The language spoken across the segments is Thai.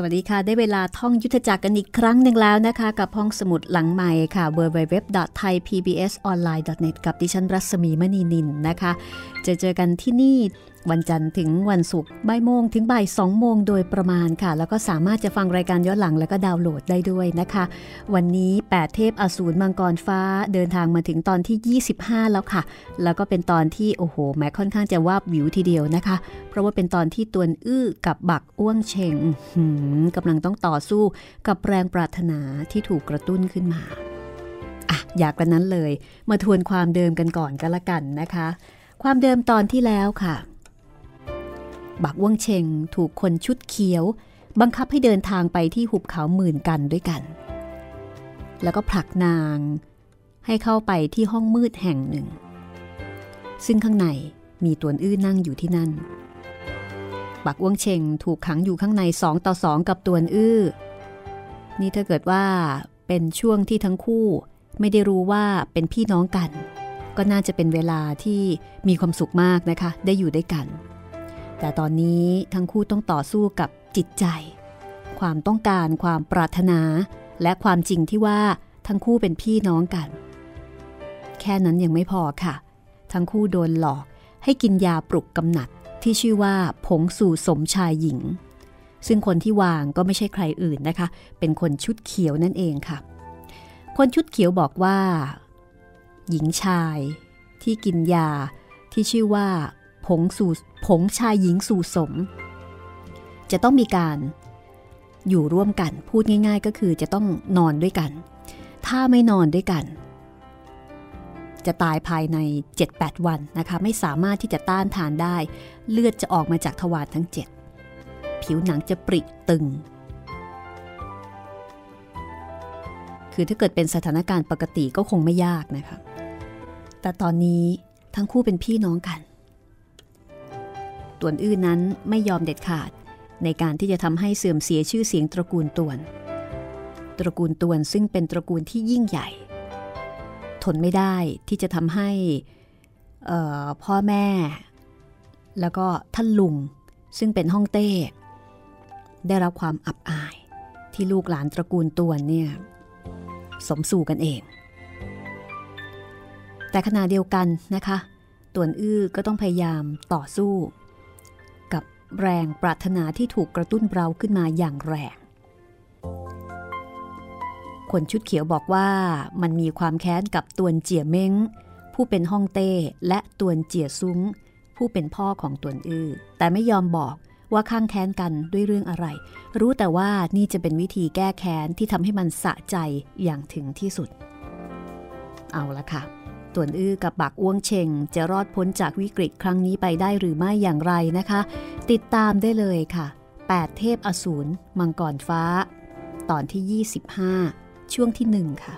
สวัสดีค่ะ ได้เวลาท่องยุทธจักรกันอีกครั้งหนึ่งแล้วนะคะ กับห้องสมุดหลังใหม่ค่ะ www.thaipbsonline.net กับดิฉันรัศมีมณีนินนะคะจะเจอกันที่นี่วันจันทร์ถึงวันศุกร์บ่ายโมงถึงบ่ายสองโมงโดยประมาณค่ะ แล้วก็สามารถจะฟังรายการย้อนหลังแล้วก็ดาวน์โหลดได้ด้วยนะคะ วันนี้ 8 เทพอสูรมังกรฟ้าเดินทางมาถึงตอนที่ 25 แล้วค่ะ แล้วก็เป็นตอนที่โอ้โหแม้ค่อนข้างจะวาบวิวทีเดียวนะคะ เพราะว่าเป็นตอนที่ตวนอื้อกับบักอ้วงเชงกำลังต้องต่อสู้กับแรงปรารถนาที่ถูกกระตุ้นขึ้นมาอะอยากกันนั้นเลย มาทวนความเดิมกันก่อนก็แล้วกันนะคะ ความเดิมตอนที่แล้วค่ะ บักว่งเชงถูกคนชุดเขียว บังคับให้เดินทางไปที่หุบเขาหมื่นกันด้วยกัน แล้วก็ผลักนาง ให้เข้าไปที่ห้องมืดแห่งหนึ่ง ซึ่งข้างในมีตวนอื้อนั่งอยู่ที่นั่น บักว่งเชงถูกขังอยู่ข้างในสองต่อสองกับตวนอื้อ นี่ถ้าเกิดว่าเป็นช่วงที่ทั้งคู่ไม่ได้รู้ว่าเป็นพี่น้องกัน ก็น่าจะเป็นเวลาที่มีความสุขมากนะคะ ได้อยู่ด้วยกัน แต่ตอนนี้ทั้งคู่ต้องต่อสู้กับจิตใจ ความต้องการความปรารถนา และความจริงที่ว่าทั้งคู่เป็นพี่น้องกัน แค่นั้นยังไม่พอค่ะ ทั้งคู่โดนหลอกให้กินยาปลุกกำหนัดที่ชื่อว่าผงสู่สมชายหญิง ซึ่งคนที่วางก็ไม่ใช่ใครอื่นนะคะ เป็นคนชุดเขียวนั่นเองค่ะ คนชุดเขียวบอกว่า หญิงชายที่กินยาที่ชื่อว่าผงสู่ผงชายหญิงสู่สม จะต้องมีการอยู่ร่วมกันพูดง่าย ๆ ก็คือจะต้องนอนด้วยกัน ถ้าไม่นอนด้วยกัน จะตายภายใน 7-8 วันนะคะ ไม่สามารถที่จะต้านทานได้ เลือดจะออกมาจากทวารทั้ง 7 ผิวหนังจะปริตึง คือถ้าเกิดเป็นสถานการณ์ปกติก็คงไม่ยากนะคะแต่ตอนนี้ทั้งคู่เป็นพี่น้องกัน ตวนอื้อนั้นไม่ยอมเด็ดขาดในการที่จะทำให้เสื่อมเสียชื่อเสียงตระกูลตวน ตระกูลตวนซึ่งเป็นตระกูลที่ยิ่งใหญ่ ทนไม่ได้ที่จะทำให้พ่อแม่ แล้วก็ท่านลุงซึ่งเป็นห้องเต้ ได้รับความอับอายที่ลูกหลานตระกูลตวนเนี่ย สมสู่กันเอง แต่ขณะเดียวกันนะคะ ตวนอื้อก็ต้องพยายามต่อสู้ กับแรงปรารถนาที่ถูกกระตุ้นเร้าขึ้นมาอย่างแรง คนชุดเขียวบอกว่ามันมีความแค้นกับตวนเจียเม้ง ผู้เป็นฮ่องเต้และตวนเจียซุ้งผู้เป็นพ่อของตวนอื้อแต่ไม่ยอมบอก ว่าข้างแค้นกันด้วยเรื่องอะไร รู้แต่ว่านี่จะเป็นวิธีแก้แค้นที่ทำให้มันสะใจอย่างถึงที่สุด เอาละค่ะต่วนอื้อกับบักอ้วงเชงจะรอดพ้นจากวิกฤตครั้งนี้ไปได้หรือไม่อย่างไรนะคะ ติดตามได้เลยค่ะ 8 เทพอสูรมังกรฟ้า ตอนที่ 25 ช่วงที่ 1 ค่ะ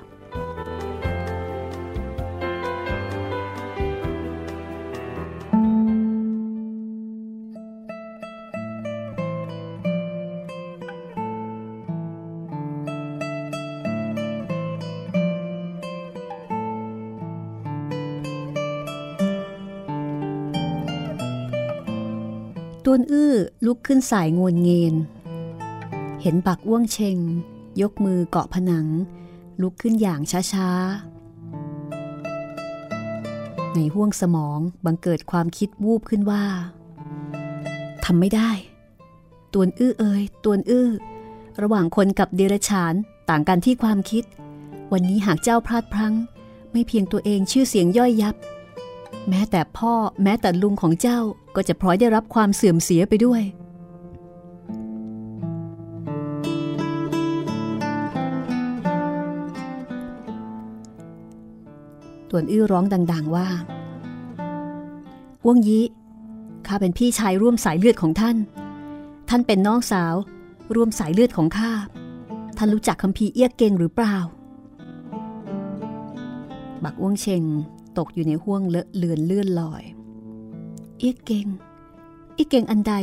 ตวนอื้อลุกขึ้นสายงวนเงินเห็นปักอ้วงเชง ยกมือเกาะผนัง ลุกขึ้นอย่างช้าๆ ในห้วงสมองบังเกิดความคิดวูบขึ้นว่าทำไม่ได้ ตวนอื้อเอ่ยตวนอื้อ ระหว่างคนกับเดรัจฉานต่างกันที่ความคิด วันนี้หากเจ้าพลาดพลั้ง ไม่เพียงตัวเองชื่อเสียงย่อยยับ แม้แต่พ่อแม้แต่ลุงของเจ้า ก็จะพลอยได้รับความเสื่อมเสียไปด้วยตวนอื้อร้องดัง ๆว่าอ้วงยีข้าเป็นพี่ชายร่วมสายเลือดของท่าน ท่านเป็นน้องสาว ร่วมสายเลือดของข้า ท่านรู้จักคำพีเอี้ยเกงหรือเปล่า บักอ้วงเชงตกอยู่ในห้วงเลอะเลือนเลื่อนลอย เอียเก่งอีกเก่งอันใด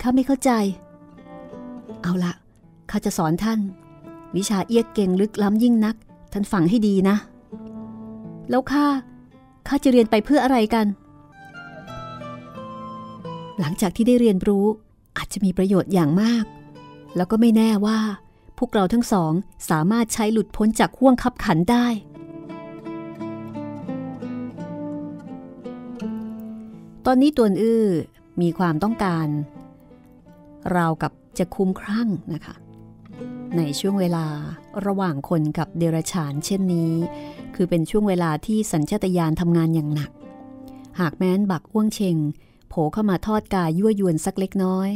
ข้าไม่เข้าใจ เอาละข้าจะสอนท่าน วิชาเอียเก่งลึกล้ำยิ่งนัก ท่านฟังให้ดีนะ แล้วข้าข้าจะเรียนไปเพื่ออะไรกัน หลังจากที่ได้เรียนรู้อาจจะมีประโยชน์อย่างมาก แล้วก็ไม่แน่ว่า พวกเราทั้งสองสามารถใช้หลุดพ้นจากห่วงขับขันได้ ตอนนี้ตัวอื้อมีความต้องการ ราวกับจะคุ้มครั่งนะคะ ในช่วงเวลาระหว่างคนกับเดรัจฉานเช่นนี้ คือเป็นช่วงเวลาที่สัญชาตญาณทำงานอย่างหนัก หากแม้นบักอ้วงเชงโผเข้ามาทอดกายยั่วยวนสักเล็กน้อย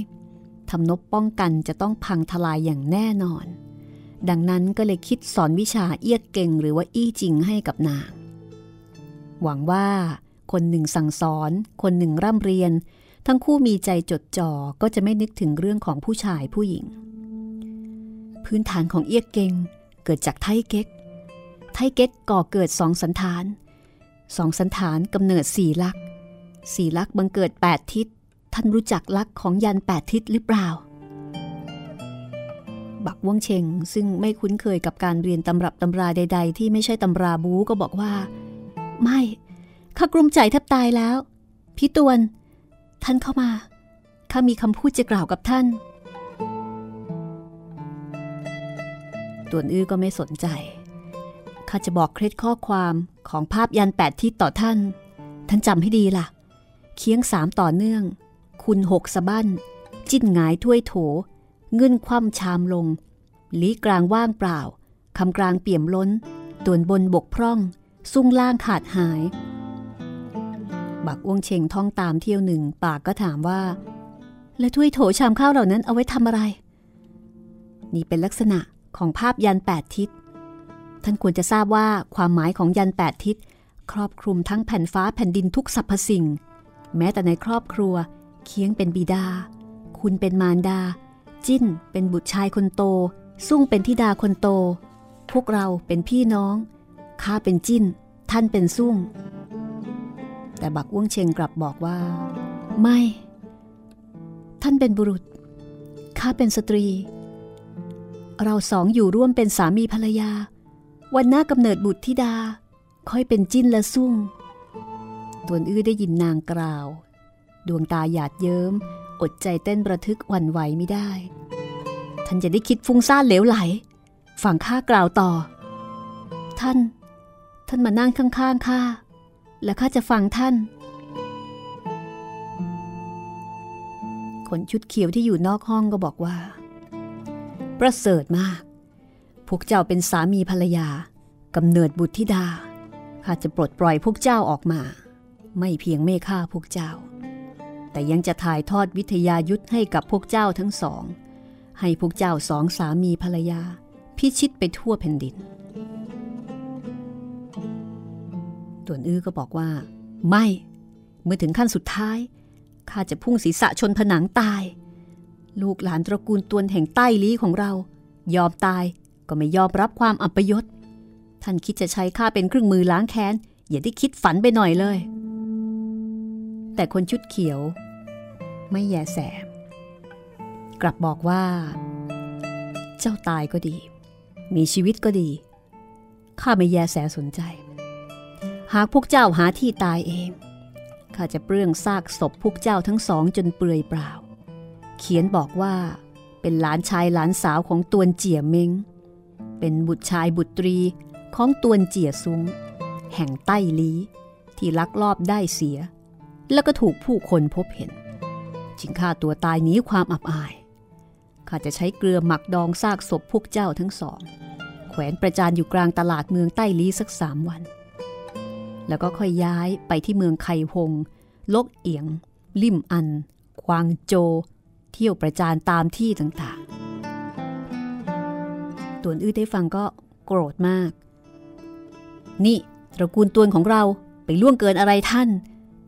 ทำนบป้องกันจะต้องพังทลายอย่างแน่นอน ดังนั้นก็เลยคิดสอนวิชาเอียกเก่งหรือว่าอี้จริงให้กับนาง หวังว่า คนหนึ่งสั่งสอน คนหนึ่งร่ำเรียน ทั้งคู่มีใจจดจ่อก็จะไม่นึกถึงเรื่องของผู้ชายผู้หญิง พื้นฐานของเอียกเกงเกิดจากไทเก๊ก ไทเก๊กก่อเกิดสองสันฐาน สองสันฐานกำเนิดสี่ลักสี่ลักบังเกิดแปดทิศ ท่านรู้จักลักของยันแปดทิศหรือเปล่า บักว่องเชงซึ่งไม่คุ้นเคยกับการเรียนตำรับตำราใด ๆ ที่ไม่ใช่ตำราบูก็บอกว่า ไม่ ข้ากลุ้มใจแทบตายแล้ว พี่ตวน ท่านเข้ามา ข้ามีคำพูดจะกล่าวกับท่าน ตวนอื้อก็ไม่สนใจ ข้าจะบอกเคล็ดข้อความของภาพยันแปดทิศต่อท่าน ท่านจำให้ดีล่ะ เคียงสามต่อเนื่อง คุณหกสะบั้น จิ้นหงายถ้วยโถ เงื่นคว่ำชามลง ลีกลางว่างเปล่า คำกลางเปี่ยมล้น ตวนบนบกพร่อง ซุ้งล่างขาดหาย บักอ้วงเชงท่องตามเที่ยวหนึ่ง ปากก็ถามว่า และถ้วยโถชามข้าวเหล่านั้นเอาไว้ทำอะไร นี่เป็นลักษณะของภาพยันแปดทิศ ท่านควรจะทราบว่าความหมายของยันแปดทิศ ครอบคลุมทั้งแผ่นฟ้าแผ่นดินทุกสรรพสิ่ง แม้แต่ในครอบครัว เคียงเป็นบิดา คุณเป็นมารดา จิ้นเป็นบุตรชายคนโต ซุ่งเป็นธิดาคนโต พวกเราเป็นพี่น้องข้าเป็นจิ้น ท่านเป็นซุ่ง แต่บักว่วงเชงกลับบอกว่า ไม่ ท่านเป็นบุรุษ ข้าเป็นสตรี เราสองอยู่ร่วมเป็นสามีภรรยา วันหน้ากำเนิดบุตรธิดา ค่อยเป็นจิ้นและซุ่งตวนอื้อได้ยินนางกล่าว ดวงตาหยาดเยิ้ม อดใจเต้นประทึกหวั่นไหวไม่ได้ ท่านจะได้คิดฟุ้งซ่านเหลวไหล ฝั่งข้ากล่าวต่อ ท่าน ท่านมานั่งข้างๆข้า และข้าจะฟังท่าน คนชุดเขียวที่อยู่นอกห้องก็บอกว่า ประเสริฐมาก พวกเจ้าเป็นสามีภรรยากำเนิดบุตรธิดา ข้าจะปลดปล่อยพวกเจ้าออกมา ไม่เพียงไม่ฆ่าพวกเจ้า แต่ยังจะถ่ายทอดวิทยายุทธให้กับพวกเจ้าทั้งสอง ให้พวกเจ้าสองสามีภรรยา พิชิตไปทั่วแผ่นดิน ต่วนอื้อก็บอกว่า ไม่ เมื่อถึงขั้นสุดท้ายข้าจะพุ่งศีรษะชนผนังตาย ลูกหลานตระกูลตวนแห่งใต้ลี้ของเรา ยอมตายก็ไม่ยอมรับความอัปยศ ท่านคิดจะใช้ข้าเป็นเครื่องมือล้างแค้น อย่าได้คิดฝันไปหน่อยเลย แต่คนชุดเขียว ไม่แยแส กลับบอกว่า เจ้าตายก็ดี มีชีวิตก็ดี ข้าไม่แยแสสนใจ หากพวกเจ้าหาที่ตายเอง ข้าจะเปลื้องซากศพพวกเจ้าทั้งสองจนเปลือยเปล่า เขียนบอกว่า เป็นหลานชายหลานสาวของตวนเจียเมงเป็นบุตรชายบุตรีของตวนเจียซุง แห่งใต้ลีที่ลักลอบได้เสีย แล้วก็ถูกผู้คนพบเห็นจึงฆ่าตัวตายหนีความอับอายข้าจะใช้เกลือหมักดองซากศพพวกเจ้าทั้งสอง แขวนประจานอยู่กลางตลาดเมืองใต้ลีสักสามวัน แล้วก็ค่อยย้ายไปที่เมืองไคฮง ลกเอียง ลิมอัน ควางโจ เที่ยวประจานตามที่ต่างๆ ตวนอื้อได้ฟังก็โกรธมาก นี่ตระกูลตวนของเราไปล่วงเกินอะไรท่าน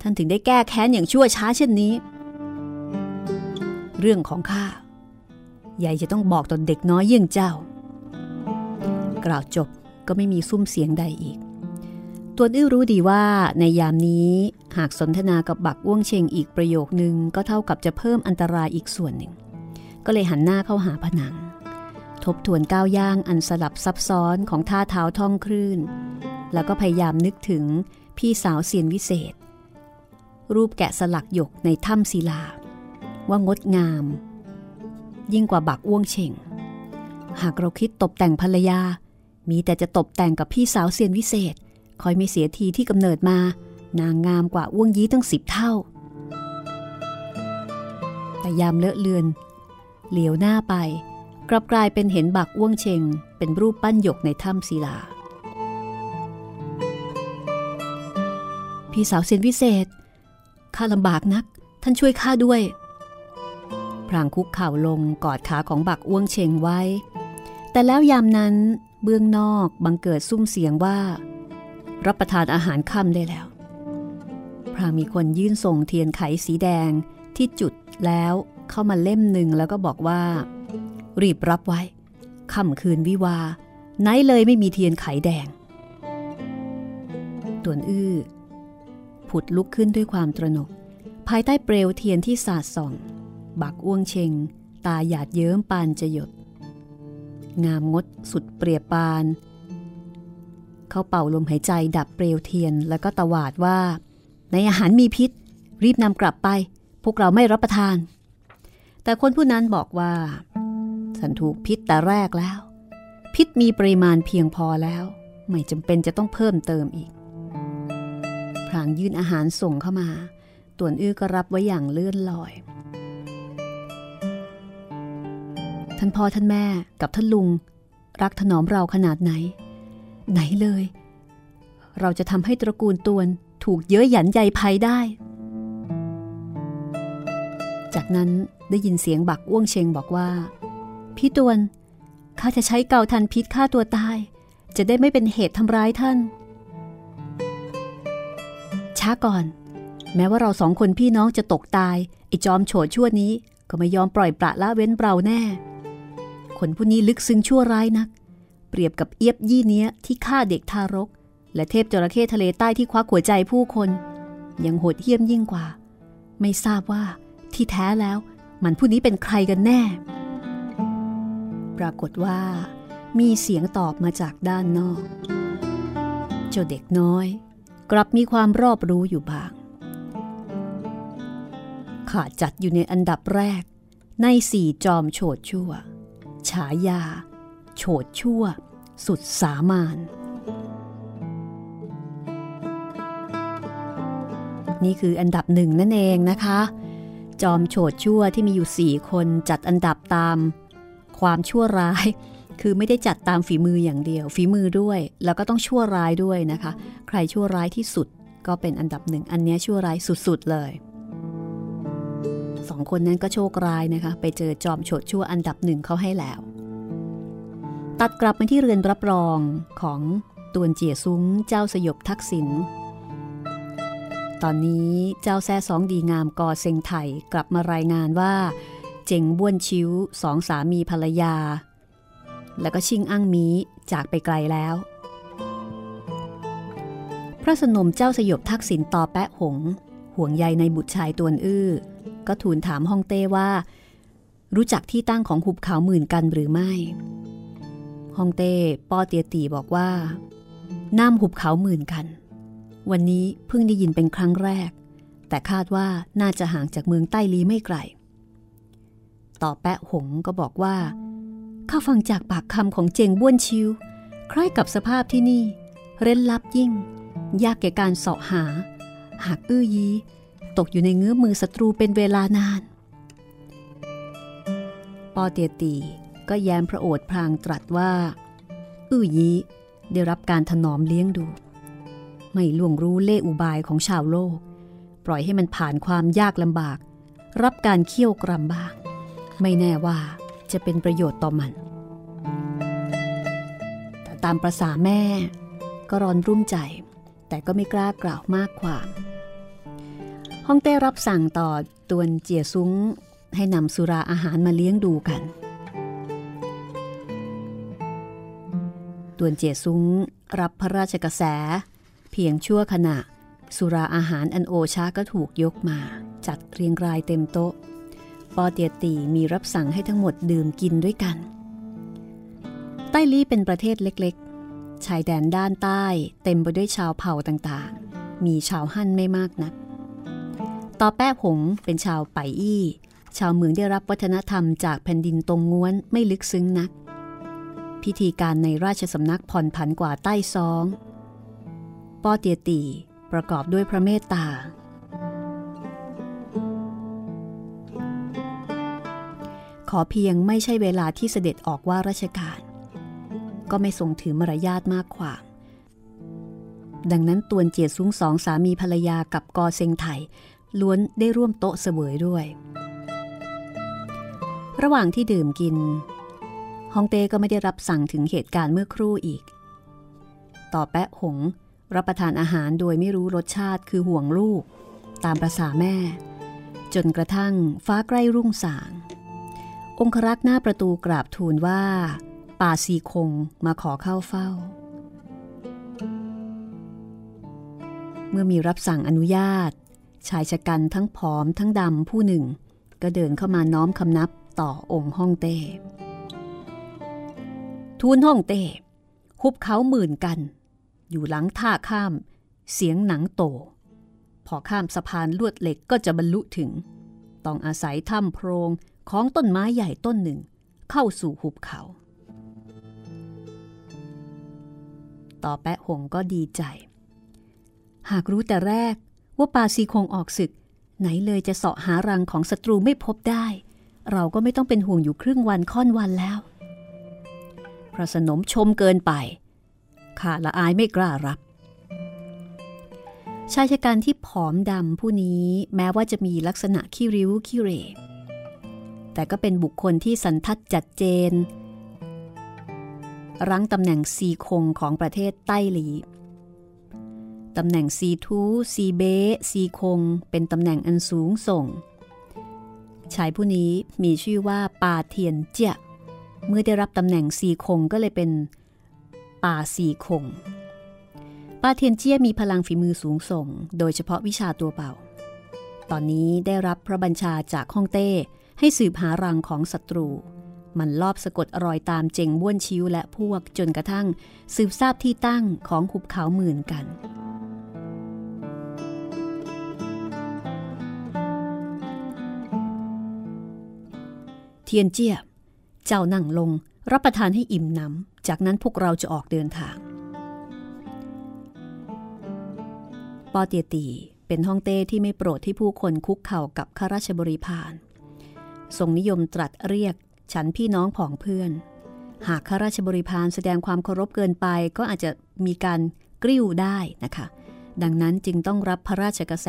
ท่านถึงได้แก้แค้นอย่างชั่วช้าเช่นนี้ เรื่องของข้าใหญ่จะต้องบอกตอนเด็กน้อยเยี่ยงเจ้า กล่าวจบก็ไม่มีซุ้มเสียงใดอีก ตัวอื้อรู้ดีว่าในยามนี้หากสนทนากับบักว่วงเชงอีกประโยคนึงก็เท่ากับจะเพิ่มอันตรายอีกส่วนหนึ่ง ก็เลยหันหน้าเข้าหาผนัง ทบทวนก้าวย่างอันสลับซับซ้อนของท่าเท้าท่องคลื่น แล้วก็พยายามนึกถึงพี่สาวเสียนวิเศษ รูปแกะสลักหยกในถ้ำศิลา ว่างดงาม ยิ่งกว่าบักอ้วงเชงหากเราคิดตกแต่งภรรยา มีแต่จะตกแต่งกับพี่สาวเซียนวิเศษ คอยไม่เสียทีที่กำเนิดมา นางงามกว่าอ้วงยี้ตั้งสิบเท่า แต่ยามเลอะเลือน เหลียวหน้าไป กลับกลายเป็นเห็นบักอ้วงเชง เป็นรูปปั้นหยกในถ้ำศิลา พี่สาวเซนวิเศษ ข้าลำบากนัก ท่านช่วยข้าด้วย พรางคุกเข่าลงกอดขาของบักอ้วงเชงไว้ แต่แล้วยามนั้นเบื้องนอกบังเกิดซุ้มเสียงว่า รับประทานอาหารค่ำได้แล้ว พรางมีคนยื่นส่งเทียนไขสีแดงที่จุดแล้วเข้ามาเล่มหนึ่งแล้วก็บอกว่า รีบรับไว้ค่ำคืนวิวาไหนเลยไม่มีเทียนไขแดงตวนอื้อผุดลุกขึ้นด้วยความตระหนก ภายใต้เปลวเทียนที่สาดส่อง บักอ้วงเชง ตาหยาดเยิ้มปานจะหยด งามงดสุดเปรียบปาน เขาเป่าลมหายใจดับเปลวเทียน แล้วก็ตวาดว่า ในอาหารมีพิษ รีบนำกลับไป พวกเราไม่รับประทาน แต่คนผู้นั้นบอกว่า ฉันถูกพิษแต่แรกแล้ว พิษมีปริมาณเพียงพอแล้ว ไม่จำเป็นจะต้องเพิ่มเติมอีกพรางยื่นอาหารส่งเข้ามาต่วนอื้อก็รับไว้อย่างเลื่อนลอย ท่านพ่อท่านแม่กับท่านลุง รักถนอมเราขนาดไหน ไหนเลย เราจะทำให้ตระกูลตวนถูกเย้ยหยันใยภัยได้ จากนั้นได้ยินเสียงบักอ้วงเชงบอกว่า พี่ตวนข้าจะใช้เกาทันพิษฆ่าตัวตาย จะได้ไม่เป็นเหตุทำร้ายท่าน ช้าก่อน แม้ว่าเราสองคนพี่น้องจะตกตายไอ้จอมโฉดชั่วนี้ก็ไม่ยอมปล่อยปละละเว้นเราแน่ คนผู้นี้ลึกซึ้งชั่วร้ายนัก เปรียบกับเอียบยี่เนี้ยที่ฆ่าเด็กทารก และเทพจระเข้ทะเลใต้ที่ควักหัวใจผู้คน ยังโหดเหี้ยมยิ่งกว่า ไม่ทราบว่าที่แท้แล้ว มันผู้นี้เป็นใครกันแน่ ปรากฏว่า มีเสียงตอบมาจากด้านนอก เจ้าเด็กน้อย กลับมีความรอบรู้อยู่บ้างข้าจัดอยู่ในอันดับแรก ในสี่จอมโฉดชั่ว ฉายา โฉดชั่ว สุดสามานนี่คืออันดับหนึ่งนั่นเองนะคะ จอมโฉดชั่วที่มีอยู่สี่คนจัดอันดับตาม ความชั่วร้าย คือไม่ได้จัดตามฝีมืออย่างเดียว ฝีมือด้วย แล้วก็ต้องชั่วร้ายด้วยนะคะ ใครชั่วร้ายที่สุดก็เป็นอันดับหนึ่งอันนี้ชั่วร้ายสุดๆเลยสองคนนั้นก็โชคร้ายนะคะ ไปเจอจอมโฉดชั่วอันดับหนึ่งเขาให้แล้ว ตัดกลับมาที่เรือนรับรองของตวนเจียซุ้งเจ้าสยบทักษิณตอนนี้เจ้าแซ่สองดีงามกอเซงไถ่กลับมารายงานว่า เจ๋งบ้วนชิ้วสองสามีภรรยา แล้วก็ชิงอั้งมีจากไปไกลแล้ว พระสนมเจ้าสยบทักษิณต่อแปะหง ห่วงใยในบุตรชายตวนอื้อ ก็ทูลถามฮ่องเต้ว่า รู้จักที่ตั้งของหุบเขาหมื่นกันหรือไม่ ฮ่องเต้ป้อเตียตีบอกว่าน้ำหุบเขาหมื่นกัน วันนี้เพิ่งได้ยินเป็นครั้งแรก แต่คาดว่าน่าจะห่างจากเมืองใต้ลีไม่ไกล ต่อแปะหงก็บอกว่า ข้าฟังจากปากคำของเจงบ้วนชิว คล้ายกับสภาพที่นี่ เร้นลับยิ่ง ยากแก่การเสาะหา หากอื้อยีตกอยู่ในเงื้อมือศัตรูเป็นเวลานาน ปอเตียตี ก็แย้มพระโอษฐ์พลางตรัสว่า อื้อยีได้รับการถนอมเลี้ยงดู ไม่ล่วงรู้เล่อุบายของชาวโลก ปล่อยให้มันผ่านความยากลำบาก รับการเคี่ยวกรำบ้าง ไม่แน่ว่าจะเป็นประโยชน์ต่อมัน แต่ตามประษาแม่ ก็ร้อนรุ่มใจ แต่ก็ไม่กล้ากล่าวมากความฮ่องเต้รับสั่งต่อตวนเจียซุ้งให้นำสุราอาหารมาเลี้ยงดูกัน ตวนเจียซุ้ง รับพระราชกระแส เพียงชั่วขณะ สุราอาหารอันโอชาก็ถูกยกมา จัดเรียงรายเต็มโต๊ะ ปอเตียตีมีรับสั่งให้ทั้งหมดดื่มกินด้วยกัน ใต้ลี่เป็นประเทศเล็กๆ ชายแดนด้านใต้เต็มไปด้วยชาวเผ่าต่างๆ มีชาวฮั่นไม่มากนักต่อแป้หงเป็นชาวไปอี้ ชาวเมืองได้รับวัฒนธรรมจากแผ่นดินตรงง้วนไม่ลึกซึ้งนัก พิธีการในราชสำนักผ่อนผันกว่าใต้ซองป้อเตียตีประกอบด้วยพระเมตตา ขอเพียงไม่ใช่เวลาที่เสด็จออกว่าราชการ ก็ไม่ทรงถือมารยาทมากขวางดังนั้นตวนเจียซุ้งสองสามีภรรยากับกอเซงไถล้วนได้ร่วมโต๊ะเสวยด้วย ระหว่างที่ดื่มกิน ฮองเต้ก็ไม่ได้รับสั่งถึงเหตุการณ์เมื่อครู่อีก ต่อแปะหง รับประทานอาหารโดยไม่รู้รสชาติคือห่วงลูก ตามประษาแม่ จนกระทั่งฟ้าใกล้รุ่งสาง องครักษ์หน้าประตูกราบทูลว่า ป่าซีคงมาขอเข้าเฝ้า เมื่อมีรับสั่งอนุญาต ชายชะกันทั้งผอมทั้งดำผู้หนึ่ง ก็เดินเข้ามาน้อมคำนับต่อองค์ห้องเต้ ทูลห้องเต้หุบเขาหมื่นกัน อยู่หลังท่าข้าม เสียงหนังโต พอข้ามสะพานลวดเหล็กก็จะบรรลุถึง ต้องอาศัยถ้ำโพรงของต้นไม้ใหญ่ต้นหนึ่ง เข้าสู่หุบเขา ต่อแปะหงก็ดีใจ หากรู้แต่แรกว่าปาซีคงออกศึก ไหนเลยจะเสาะหารังของศัตรูไม่พบได้ เราก็ไม่ต้องเป็นห่วงอยู่ครึ่งวันค่อนวันแล้ว พระสนมชมเกินไป ข้าละอายไม่กล้ารับ ชายชะกันที่ผอมดำผู้นี้แม้ว่าจะมีลักษณะขี้ริ้วขี้เรแต่ก็เป็นบุคคลที่สันทัดจัดเจน รั้งตำแหน่งซีคงของประเทศใต้หลีตำแหน่งซีทูซีเบซีคง เป็นตำแหน่งอันสูงส่ง ชายผู้นี้มีชื่อว่าปาเทียนเจีย เมื่อได้รับตำแหน่งซีคงก็เลยเป็น ป่าซีคงปาเทียนเจียมีพลังฝีมือสูงส่ง โดยเฉพาะวิชาตัวเป่า ตอนนี้ได้รับพระบัญชาจากฮ่องเต้ให้สืบหารังของศัตรู มันลอบสะกดรอยตามเจงบ้วนชิวและพวกจนกระทั่ง สืบทราบที่ตั้งของหุบเขาหมื่นกันเทียนเจีย เจ้านั่งลงรับประทานให้อิ่มหนำ จากนั้นพวกเราจะออกเดินทาง ปอเตียตีเป็นห้องเต้ที่ไม่โปรดที่ผู้คนคุกเข่ากับข้าราชบริพารทรงนิยมตรัสเรียกฉันพี่น้องผองเพื่อน หากข้าราชบริพารแสดงความเคารพเกินไปก็อาจจะมีการกริ้วได้นะคะ ดังนั้นจึงต้องรับพระราชกระแส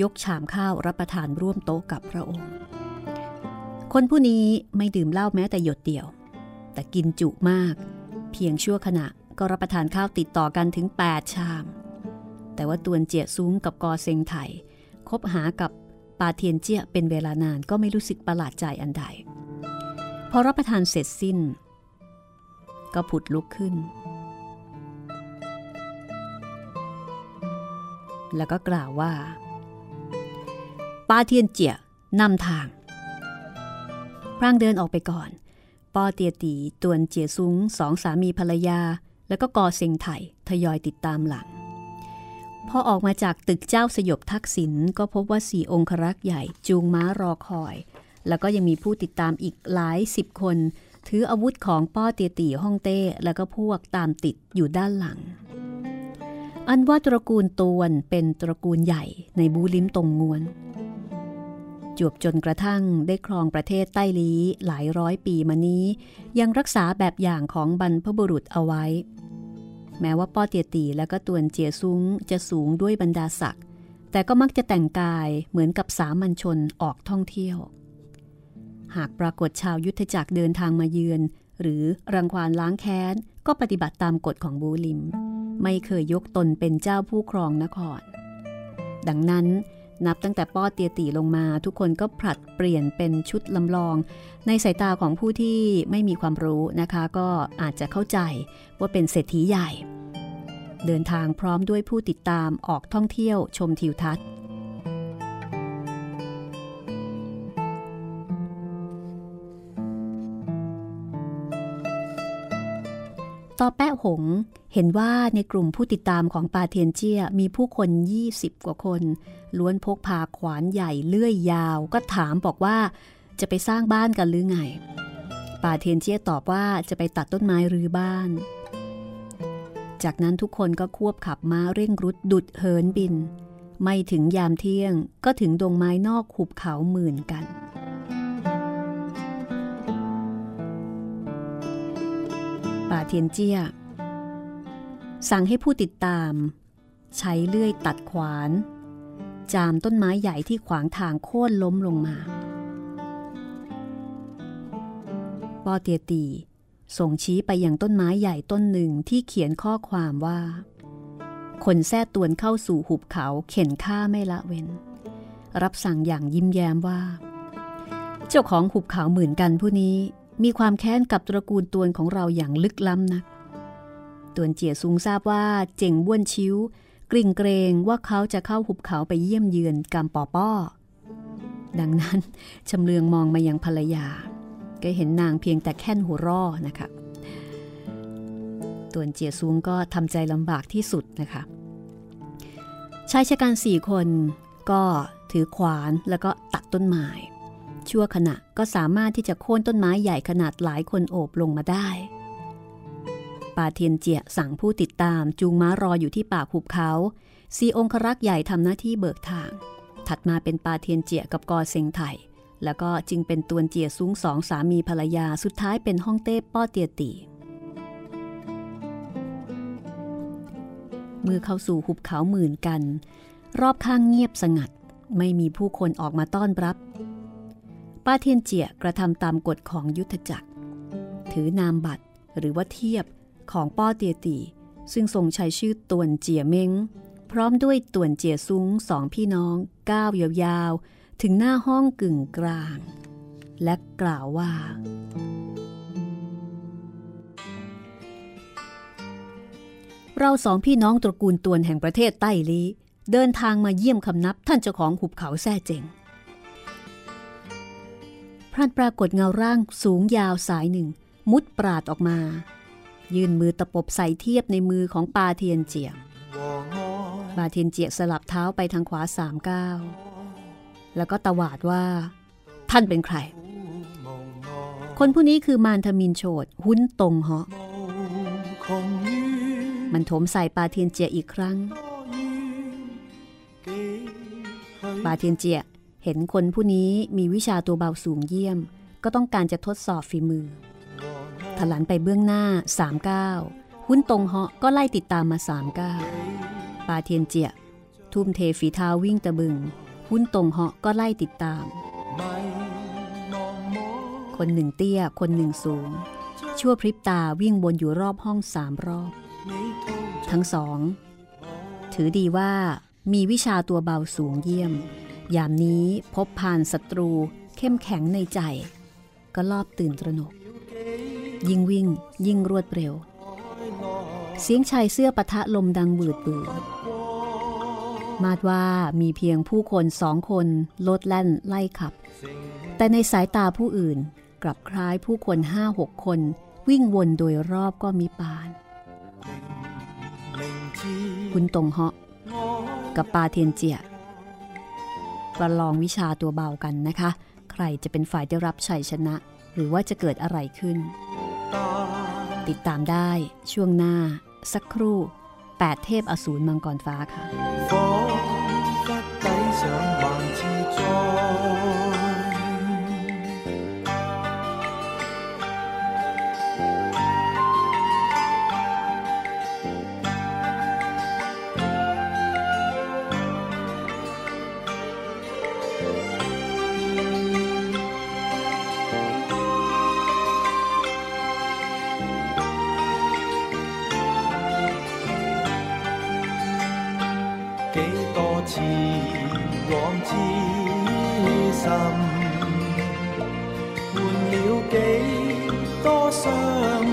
ยกชามข้าวรับประทานร่วมโต๊ะกับพระองค์ คนผู้นี้ไม่ดื่มเหล้าแม้แต่หยดเดียว แต่กินจุมาก เพียงชั่วขณะก็รับประทานข้าวติดต่อกันถึง 8 ชาม แต่ว่าตวนเจียซุ้งกับกอเซงไถคบหากับปาเทียนเจียเป็นเวลานานก็ไม่รู้สึกประหลาดใจอันใด พอรับประทานเสร็จสิ้น ก็ผุดลุกขึ้น แล้วก็กล่าวว่า ปาเทียนเจียนำทาง พรางเดินออกไปก่อน ปอเตียตีตวนเจียซุ้งสองสามีภรรยา แล้วก็กอเซิงไถทยอยติดตามหลัง พอออกมาจากตึกเจ้าสยบทักษิณก็พบว่าสี่องครักษ์ใหญ่จูงม้ารอคอย แล้วก็ยังมีผู้ติดตามอีกหลายสิบคน ถืออาวุธของป้อเตียตีฮ่องเต้แล้วก็พวกตามติดอยู่ด้านหลังอันว่าตระกูลตวนเป็นตระกูลใหญ่ในบูลิมตรงงวน จวบจนกระทั่งได้ครองประเทศใต้ลีหลายร้อยปีมานี้ ยังรักษาแบบอย่างของบรรพบุรุษเอาไว้ แม้ว่าป้อเตียตีและก็ตวนเจียซุ้งจะสูงด้วยบรรดาศักดิ์แต่ก็มักจะแต่งกายเหมือนกับสามัญชนออกท่องเที่ยว หากปรากฏชาวยุทธจักรเดินทางมาเยือน หรือรังควานล้างแค้น ก็ปฏิบัติตามกฎของบูลิม ไม่เคยยกตนเป็นเจ้าผู้ครองนคร ดังนั้น นับตั้งแต่ป้อเตียตีลงมา ทุกคนก็ผลัดเปลี่ยนเป็นชุดลำลอง ในสายตาของผู้ที่ไม่มีความรู้นะคะ ก็อาจจะเข้าใจว่าเป็นเศรษฐีใหญ่ เดินทางพร้อมด้วยผู้ติดตามออกท่องเที่ยวชมทิวทัศน์ ต่อแปะหงเห็นว่าในกลุ่มผู้ติดตามของปาเทียนเจียมีผู้คน 20 กว่าคน ล้วนพกพาขวานใหญ่เลื่อยยาว ก็ถามบอกว่า จะไปสร้างบ้านกันหรือไง ป่าเทียนเจียตอบว่าจะไปตัดต้นไม้รื้อบ้าน จากนั้นทุกคนก็ควบขับม้าเร่งรุดดุดเหินบิน ไม่ถึงยามเที่ยงก็ถึงดงไม้นอกหุบเขาหมื่นกันป่าเทียนเจียสั่งให้ผู้ติดตาม ใช้เลื่อยตัดขวาน จามต้นไม้ใหญ่ที่ขวางทางโค่นล้มลงมา ปอเตียตีส่งชี้ไปยังต้นไม้ใหญ่ต้นหนึ่งที่เขียนข้อความว่า คนแท้ตวนเข้าสู่หุบเขาเข็นฆ่าไม่ละเว้น รับสั่งอย่างยิ้มแย้มว่า เจ้าของหุบเขาหมื่นกันผู้นี้มีความแค้นกับตระกูลตวนของเราอย่างลึกล้ำนักตวนเจียซุงทราบว่าเจ๋งบ้วนชิว กลิ่งเกรงว่าเขาจะเข้าหุบเขาไปเยี่ยมเยือนกำปอป้อ ดังนั้นชำเลืองมองมายังภรรยา ก็เห็นนางเพียงแต่แค่นหัวร่อนะคะตวนเจียซุงก็ทำใจลำบากที่สุดนะคะชายชะกันสี่คนก็ถือขวานแล้วก็ตัดต้นไม้ชั่วขณะก็สามารถที่จะโค่นต้นไม้ใหญ่ขนาดหลายคนโอบลงมาได้ ปาเทียนเจียสั่งผู้ติดตามจูงม้ารออยู่ที่ปากหุบเขาสีองครักษ์ใหญ่ทำหน้าที่เบิกทาง ถัดมาเป็นปาเทียนเจียกับกอเซิงไถแล้วก็จึงเป็นตวนเจียซุ้งสองสามีภรรยาสุดท้ายเป็นห้องเต้ป้อเตียตีเมื่อเข้าสู่หุบเขาหมื่นกัน รอบข้างเงียบสงัด ไม่มีผู้คนออกมาต้อนรับ ป้าเทียนเจียกระทำตามกฎของยุทธจักร ถือนามบัตรหรือว่าเทียบ ของป้อเตียตีซึ่งทรงใช้ชื่อตวนเจียเม้ง พร้อมด้วยตวนเจียซุ้งสองพี่น้องก้าวยาวๆ ถึงหน้าห้องกึ่งกลาง และกล่าวว่า เราสองพี่น้องตระกูลตวนแห่งประเทศใต้ลีเดินทางมาเยี่ยมคำนับท่านเจ้าของหุบเขาแซ่เจงพรันปรากฏเงาร่างสูงยาวสายหนึ่ง มุดปราดออกมา ยื่นมือตะปบใส่เทียบในมือของปาเทียนเจียงปาเทียนเจียสลับเท้าไปทางขวาสามก้าวแล้วก็ตวาดว่า ท่านเป็นใคร คนผู้นี้คือมารทมินโฉดหุ้นตรงเหาะมันโถมใส่ปาเทียนเจียอีกครั้ง ปาเทียนเจียเห็นคนผู้นี้มีวิชาตัวเบาสูงเยี่ยม ก็ต้องการจะทดสอบฝีมือ ถลันไปเบื้องหน้าสามก้าหุ้นตรงเหาะก็ไล่ติดตามมาสามก้าวปาเทียนเจียทุ่มเทฝีเท้าวิ่งตะบึง หุ้นตรงเหาะก็ไล่ติดตาม คนหนึ่งเตี้ย คนหนึ่งสูง ชั่วพริบตาวิ่งวนอยู่รอบห้องสามรอบ ทั้งสอง ถือดีว่ามีวิชาตัวเบาสูงเยี่ยม ยามนี้พบผ่านศัตรูเข้มแข็งในใจ ก็รอบตื่นตระหนก ยิ่งวิ่ง ยิ่งรวดเร็ว เสียงชายเสื้อปะทะลมดังบืดบืดมาดว่ามีเพียงผู้คนสองคนโลดแล่นไล่ขับ แต่ในสายตาผู้อื่นกลับคล้ายผู้คนห้าหกคน วิ่งวนโดยรอบก็มีปาน คุณตงเหาะกับปาเทียนเจียประลองวิชาตัวเบากันนะคะ ใครจะเป็นฝ่ายได้รับชัยชนะ หรือว่าจะเกิดอะไรขึ้น ติดตามได้ช่วงหน้า สักครู่ 8 เทพอสูรมังกรฟ้าค่ะ 痴心换了几多伤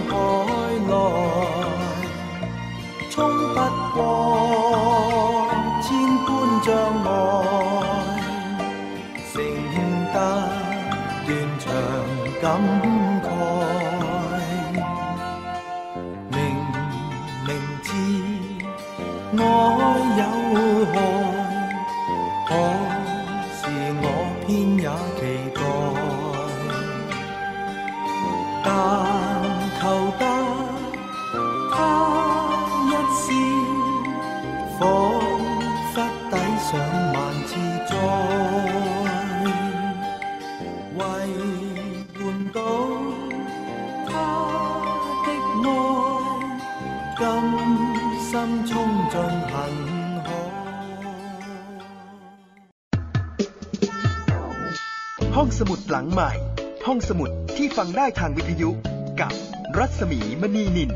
งได้ทางวิทยุกับรัศมีมณีนิน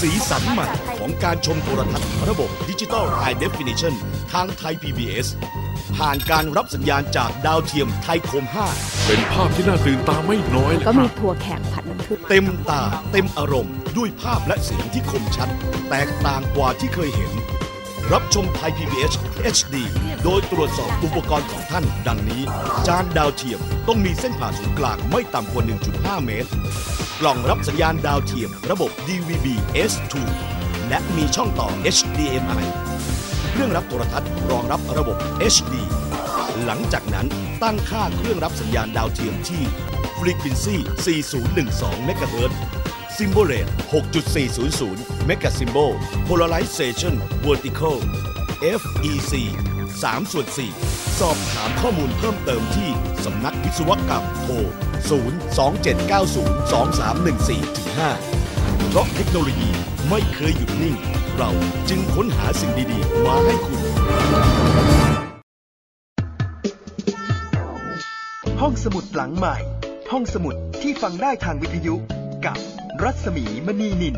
สีสันใหม่ของการชมโทรทัศน์ระบบดิจิตอลไฮเดฟินิชันทางไทย PBS ผ่านการรับสัญญาณจากดาวเทียมไทยคม 5 เป็นภาพที่น่าตื่นตาไม่น้อยเลยก็มีทัวแขกผัดน้ำึเต็มตาเต็มอารมณ์ด้วยภาพและเสียงที่คมชัด แตกต่างกว่าที่เคยเห็น รับชมไทย PBS HD โดยตรวจสอบอุปกรณ์ของท่าน ดังนี้ จานดาวเทียมต้องมีเส้นผ่าศูนย์กลางไม่ต่ำกว่า 1.5 เมตร กล่องรับสัญญาณดาวเทียม ระบบ DVB S2 และมีช่องต่อ HDMI เครื่องรับโทรทัศน์รองรับระบบ HD หลังจากนั้นตั้งค่าเครื่องรับสัญญาณดาวเทียมที่ Frequency 4012 MHz Symbol Rate 6.400 Mega Symbol Polarization Vertical FEC 3ส่วน4สอบถามข้อมูลเพิ่มเติมที่สำนักวิศวกรรมโทร 027902314-5 เพราะเทคโนโลยีไม่เคยหยุดนิ่ง เราจึงค้นหาสิ่งดีๆ มาให้คุณ ห้องสมุดหลังใหม่ ห้องสมุดที่ฟังได้ทางวิทยุกับ รัศมีมณีนิน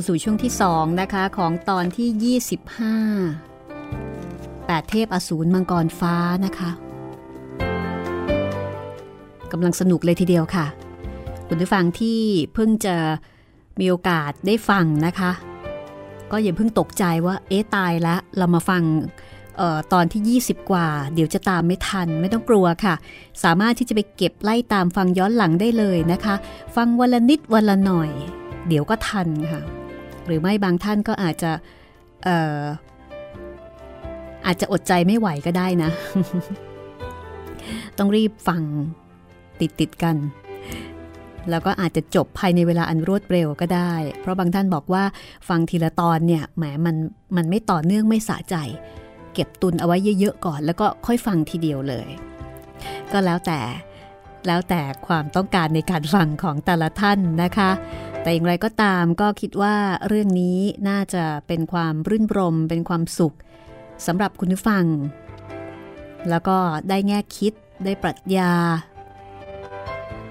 าสู่ช่วงที่ 2 นะคะ ของตอนที่ 25 8 เทพอสูรมังกรฟ้านะคะกำลังสนุกเลยทีเดียวค่ะ คุณผู้ฟังที่เพิ่งจะมีโอกาสได้ฟังนะคะ ก็อย่าเพิ่งตกใจว่าเอ๊ะตายแล้วเรามาฟังออตอนที่ 20 กว่า เดี๋ยวจะตามไม่ทันไม่ต้องกลัวค่ะ สามารถที่จะไปเก็บไล่ตามฟังย้อนหลังได้เลยนะคะ ฟังวันละนิดวันละหน่อย เดี๋ยวก็ทันค่ะ หรือไม่บางท่านก็อาจจะอออาจจะอดใจไม่ไหวก็ได้นะ ต้องรีบฟังติดติดกัน แล้วก็อาจจะจบภายในเวลาอันรวดเร็วก็ได้ เพราะบางท่านบอกว่าฟังทีละตอนเนี่ยแหมมันมันไม่ต่อเนื่องไม่สะใจ เก็บตุนเอาไว้เยอะๆก่อน แล้วก็ค่อยฟังทีเดียวเลย ก็แล้วแต่แล้วแต่ความต้องการในการฟังของแต่ละท่านนะคะ แต่อย่างไรก็ตามก็คิดว่าเรื่องนี้น่าจะเป็นความรื่นรม เป็นความสุขสำหรับคุณผู้ฟัง แล้วก็ได้แง่คิด ได้ปรัชญา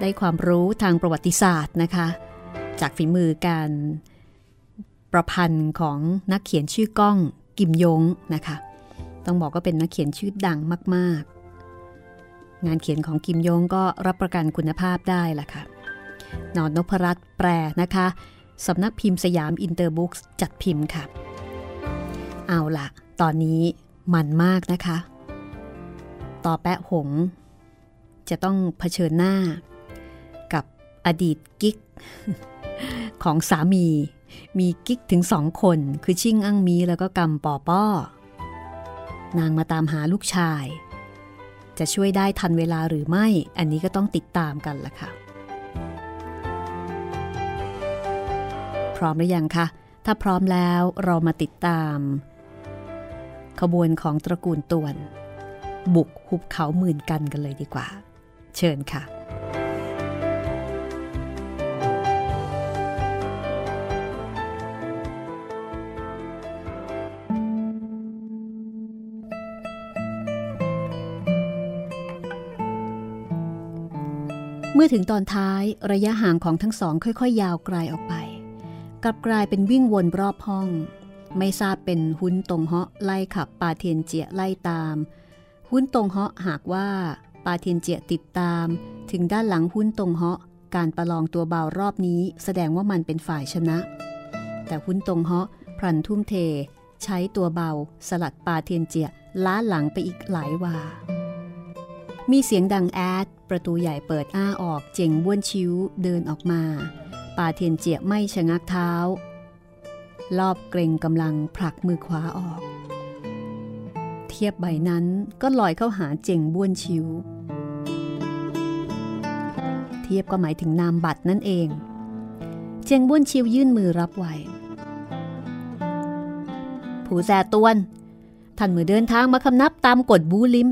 ได้ความรู้ทางประวัติศาสตร์นะคะ จากฝีมือการประพันธ์ของนักเขียนชื่อก้องกิมยงนะคะ ต้องบอกว่าเป็นนักเขียนชื่อดังมาก ๆ งานเขียนของกิมยงก็รับประกันคุณภาพได้ละค่ะ นอนนพรัตน์แปลนะคะสำนักพิมพ์สยามอินเตอร์บุ๊กจัดพิมพ์ค่ะ เอาละตอนนี้มันมากนะคะ ต่อแปะหง จะต้องเผชิญหน้า กับอดีตกิ๊ก ของสามี มีกิ๊กถึงสองคน คือชิ่งอั้งมีแล้วก็กำปอป้อนางมาตามหาลูกชาย จะช่วยได้ทันเวลาหรือไม่ อันนี้ก็ต้องติดตามกันละค่ะ พร้อมหรือยังคะ ถ้าพร้อมแล้วเรามาติดตาม ขบวนของตระกูลตวน บุกหุบเขาหมื่นกันกันเลยดีกว่า เชิญค่ะเมื่อถึงตอนท้ายระยะห่างของทั้งสองค่อย ๆ ยาวไกลออกไป กลับกลายเป็นวิ่งวนรอบห้อง ไม่ทราบเป็นหุ้นตรงเหาะไล่ขับปาเทียนเจียไล่ตาม หุ้นตรงเหาะหากว่าปาเทียนเจียติดตาม ถึงด้านหลังหุ้นตรงเหาะการประลองตัวเบารอบนี้ แสดงว่ามันเป็นฝ่ายชนะ แต่หุ้นตรงเหาะพลันทุ่มเท ใช้ตัวเบา สลัดปาเทียนเจียล้าหลังไปอีกหลายวา มีเสียงดังแอด ประตูใหญ่เปิดอ้าออกเจ๋งบ้วนชิวเดินออกมา ปาเทียนเจียไม่ชะงักเท้ารอบเกรงกำลังผลักมือขวาออก เทียบใบนั้นก็ลอยเข้าหาเจงบ้วนชิว เทียบก็หมายถึงนามบัตรนั่นเอง เจงบ้วนชิวยื่นมือรับไว้ผู้แสตวนท่านเมื่อเดินทางมาคำนับตามกฎบูลิม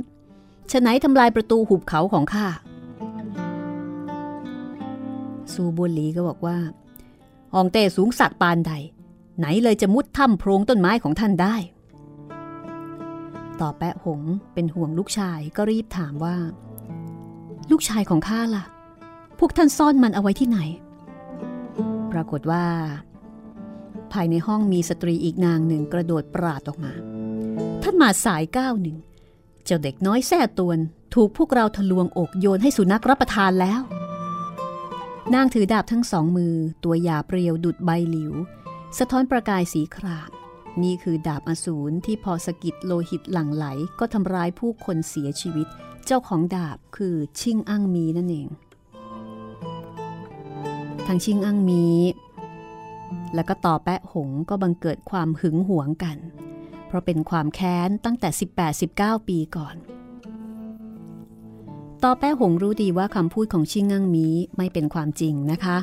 ฉะไหนทำลายประตูหุบเขาของข้า ซูบุหลีก็บอกว่าหองเต้สูงสักปานใด ไหนเลยจะมุดถ้ำโพรงต้นไม้ของท่านได้ ต่อแปะหงเป็นห่วงลูกชายก็รีบถามว่า ลูกชายของข้าล่ะ พวกท่านซ่อนมันเอาไว้ที่ไหน ปรากฏว่า ภายในห้องมีสตรีอีกนางหนึ่งกระโดดปราดออกมา ท่านมาสายก้าวหนึ่ง เจ้าเด็กน้อยแส่ตวน ถูกพวกเราทะลวงอกโยนให้สุนัขรับประทานแล้ว นางถือดาบทั้งสองมือ ตัวหยาเปรียวดุดใบหลิว สะท้อนประกายสีครามนี่คือดาบอสูรที่พอสะกิดโลหิตหลั่งไหลก็ทำร้ายผู้คนเสียชีวิต เจ้าของดาบคือชิ่งอั้งมีนั่นเองทั้งชิงอังมี แล้วก็ต่อแปะหงก็บังเกิดความหึงหวงกัน เพราะเป็นความแค้นตั้งแต่ 18-19 ปีก่อน ต่อแปะหงรู้ดีว่าคำพูดของชิงอังมีไม่เป็นความจริงนะคะ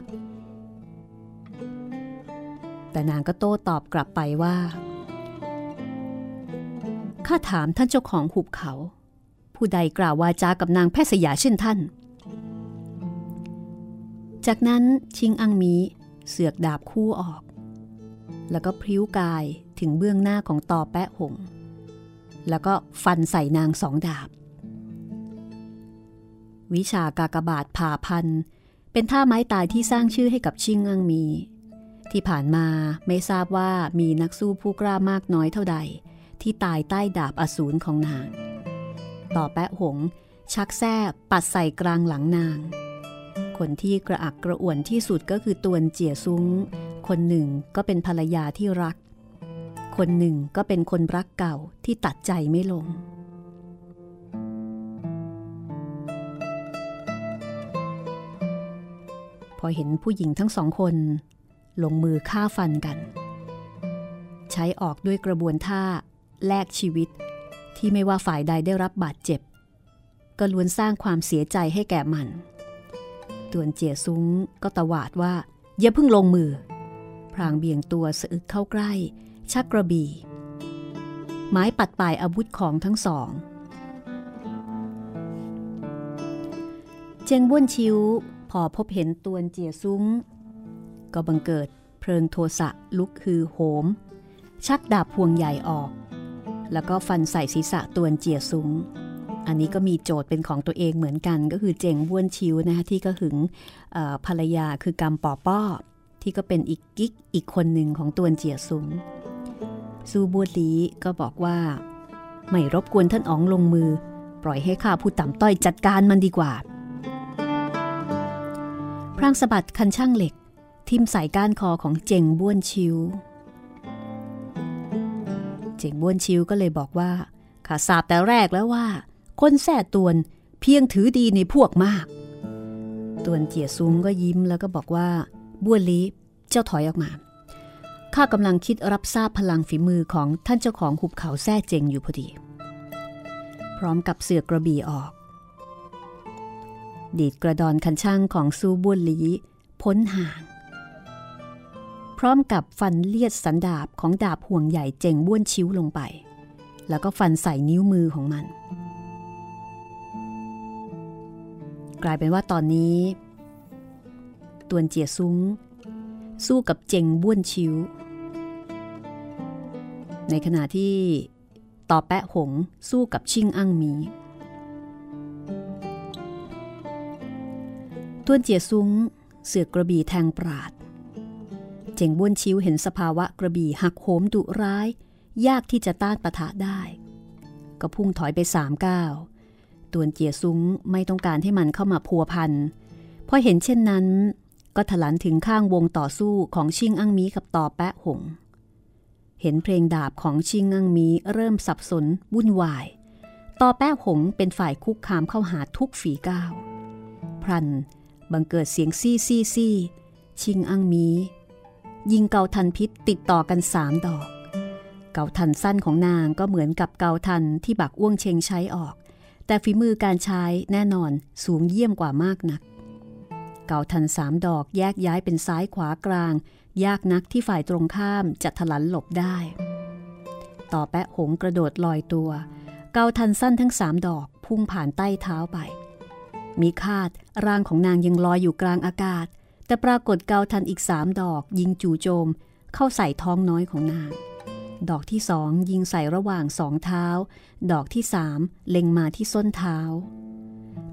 แต่นางก็โต้ตอบกลับไปว่าข้าถามท่านเจ้าของหุบเขา ผู้ใดกล่าววาจากับนางแพทย์สยาเช่นท่าน จากนั้นชิงอังมีเสือกดาบคู่ออก แล้วก็พริ้วกายถึงเบื้องหน้าของตอแปะหง แล้วก็ฟันใส่นางสองดาบ วิชากากบาทผ่าพัน เป็นท่าไม้ตายที่สร้างชื่อให้กับชิงอังมี ที่ผ่านมาไม่ทราบว่ามีนักสู้ผู้กล้ามากน้อยเท่าใด ที่ตายใต้ดาบอสูรของนาง ต่อแปะหง ชักแส้ปัดใส่กลางหลังนาง คนที่กระอักกระอ่วนที่สุดก็คือตวนเจียซุ้ง คนหนึ่งก็เป็นภรรยาที่รัก คนหนึ่งก็เป็นคนรักเก่าที่ตัดใจไม่ลง อเห็นผู้หญิงทั้งสองคน ลงมือฆ่าฟันกัน ใช้ออกด้วยกระบวนท่าแลกชีวิต ที่ไม่ว่าฝ่ายใดได้รับบาดเจ็บ ก็ล้วนสร้างความเสียใจให้แก่มันตวนเจียซุ้งก็ตวาดว่า อย่าเพิ่งลงมือ พรางเบี่ยงตัวสะอึกเข้าใกล้ ชักกระบี่ ไม้ปัดปลายอาวุธของทั้งสองเจงบ้วนชิว อพบเห็นตวนเจียซุ้ง ก็บังเกิดเพลิงโทสะลุกฮือโหม ชักดาบพวงใหญ่ออก แล้วก็ฟันใส่ศีรษะตวนเจียซุ้ง อันนี้ก็มีโจทย์เป็นของตัวเองเหมือนกัน ก็คือเจงบ้วนชิวนะคะที่ก็หึงภรรยาคือกำปอป้อ ที่ก็เป็นอีกกิ๊กอีกคนหนึ่งของตวนเจียซุ้งซูบัวลีก็บอกว่า ไม่รบกวนท่านอ๋องลงมือ ปล่อยให้ข้าผู้ต่ำต้อยจัดการมันดีกว่า รางสะบัดคันช่างเหล็ก ทิ่มใส่ก้านคอของเจงบ้วนชิว เจงบ้วนชิวก็เลยบอกว่าข้าทราบแต่แรกแล้วว่า คนแส่ตวนเพียงถือดีในพวกมาก ตวนเจียซุ้งก็ยิ้มแล้วก็บอกว่าบ้วนลีเจ้าถอยออกมาข้ากำลังคิดรับทราบพลังฝีมือของท่านเจ้าของหุบเขาแซ่เจงอยู่พอดี พร้อมกับเสือกระบี่ออก ดีดกระดอนคันช่างของซูบุนลีพ้นห่าง พร้อมกับฟันเลียดสันดาบของดาบห่วงใหญ่เจงบ้วนชิ้วลงไป แล้วก็ฟันใส่นิ้วมือของมัน กลายเป็นว่าตอนนี้ตวนเจียซุ้ง สู้กับเจงบ้วนชิวในขณะที่ต่อแปะหงสู้กับชิงอั้งมี ต้วนเจียซุ้ง เสือกระบี่แทงปราด เจงบ้วนชิวเห็นสภาวะกระบี่หักโหมดุร้าย ยากที่จะต้านปะทะได้ ก็พุ่งถอยไปสามก้าวตวนเจียซุ้งไม่ต้องการให้มันเข้ามาพัวพันพอเห็นเช่นนั้น ก็ถลันถึงข้างวงต่อสู้ของชิงอั้งมีกับต่อแปะหง เห็นเพลงดาบของชิงอั้งมีเริ่มสับสนวุ่นวาย ต่อแปะหงเป็นฝ่ายคุกคามเข้าหาทุกฝีก้าวพรัน บังเกิดเสียงซี่ซี่ซี่ชิงอังมี ยิงเกาทันพิษติดต่อกันสามดอก เกาทันสั้นของนางก็เหมือนกับเกาทันที่บักอ้วงเชงใช้ออก แต่ฝีมือการใช้แน่นอนสูงเยี่ยมกว่ามากนัก เกาทันสามดอกแยกย้ายเป็นซ้ายขวากลาง ยากนักที่ฝ่ายตรงข้ามจะถลันหลบได้ ต่อแปะหงกระโดดลอยตัว เกาทันสั้นทั้งสามดอกพุ่งผ่านใต้เท้าไป มีคาดร่างของนางยังลอยอยู่กลางอากาศ แต่ปรากฏเกาทันอีกสามดอก ยิงจู่โจม เข้าใส่ท้องน้อยของนาง ดอกที่สองยิงใส่ระหว่างสองเท้า ดอกที่สามเล็งมาที่ส้นเท้า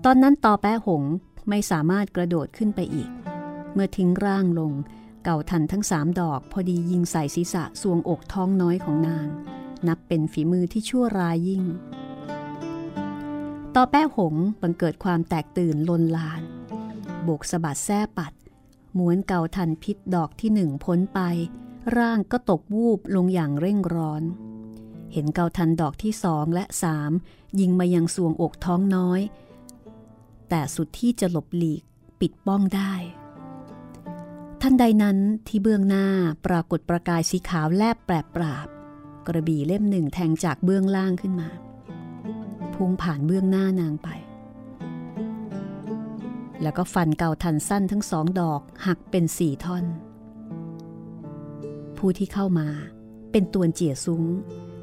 ตอนนั้นต่อแป้หงไม่สามารถกระโดดขึ้นไปอีก เมื่อทิ้งร่างลง เก่าทันทั้งสามดอก พอดียิงใส่ศีรษะสวงอกท้องน้อยของนาง นับเป็นฝีมือที่ชั่วร้ายยิ่ง ต่อแป้หงบังเกิดความแตกตื่นลนลานโบกสะบัดแส้ปัดม้วนเกาทันพิษดอกที่หนึ่งพ้นไป ร่างก็ตกวูบลงอย่างเร่งร้อน เห็นเกาทันดอกที่สองและสามยิงมายังสวงอกท้องน้อย แต่สุดที่จะหลบหลีกปิดป้องได้ ท่านใดนั้นที่เบื้องหน้าปรากฏประกายสีขาวแลบแปรปราบ กระบี่เล่มหนึ่งแทงจากเบื้องล่างขึ้นมา พุ่งผ่านเบื้องหน้านางไป แล้วก็ฟันเก่าทันสั้นทั้งสองดอกหักเป็นสี่ท่อน ผู้ที่เข้ามาเป็นตัวเจี๋ยซุ้ง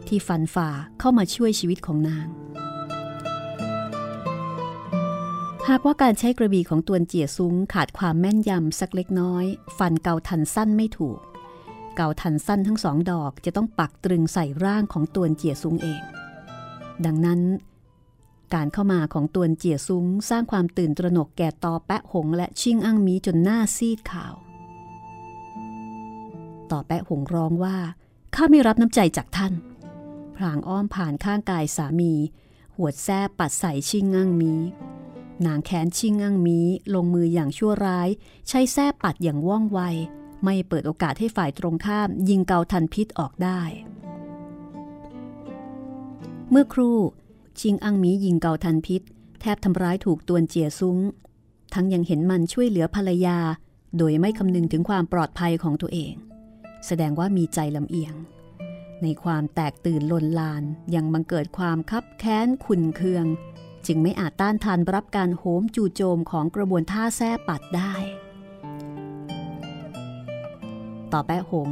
ที่ฟันฝ่าเข้ามาช่วยชีวิตของนาง หากว่าการใช้กระบี่ของตัวเจี๋ยซุ้งขาดความแม่นยำสักเล็กน้อย ฟันเกาทันสั้นไม่ถูก เกาทันสั้นทั้งสองดอกจะต้องปักตรึงใส่ร่างของตัวเจี๋ยซุ้งเอง ดังนั้น การเข้ามาของตวนเจียซุ้งสร้างความตื่นตระหนกแก่ตอแปะหงและชิงอั้งมีจนหน้าซีดขาว ต่อแปะหงร้องว่าข้าไม่รับน้ำใจจากท่าน พลางอ้อมผ่านข้างกายสามี หวดแซ่ปัดใส่ชิงอั้งมีนางแขนชิงอั้งมีลงมืออย่างชั่วร้าย ใช้แส้ปัดอย่างว่องไว ไม่เปิดโอกาสให้ฝ่ายตรงข้ามยิงเกาทันพิษออกได้ เมื่อครู่ ชิงอังมียิงเกาทันพิษ แทบทำร้ายถูกตวนเจียซุ้ง ทั้งยังเห็นมันช่วยเหลือภรรยา โดยไม่คำนึงถึงความปลอดภัยของตัวเอง แสดงว่ามีใจลำเอียง ในความแตกตื่นลนลานยังบังเกิดความคับแค้นขุนเคือง จึงไม่อาจต้านทานรับการโหมจู่โจมของกระบวนท่าแส้ปัดได้ ต่อแปะหง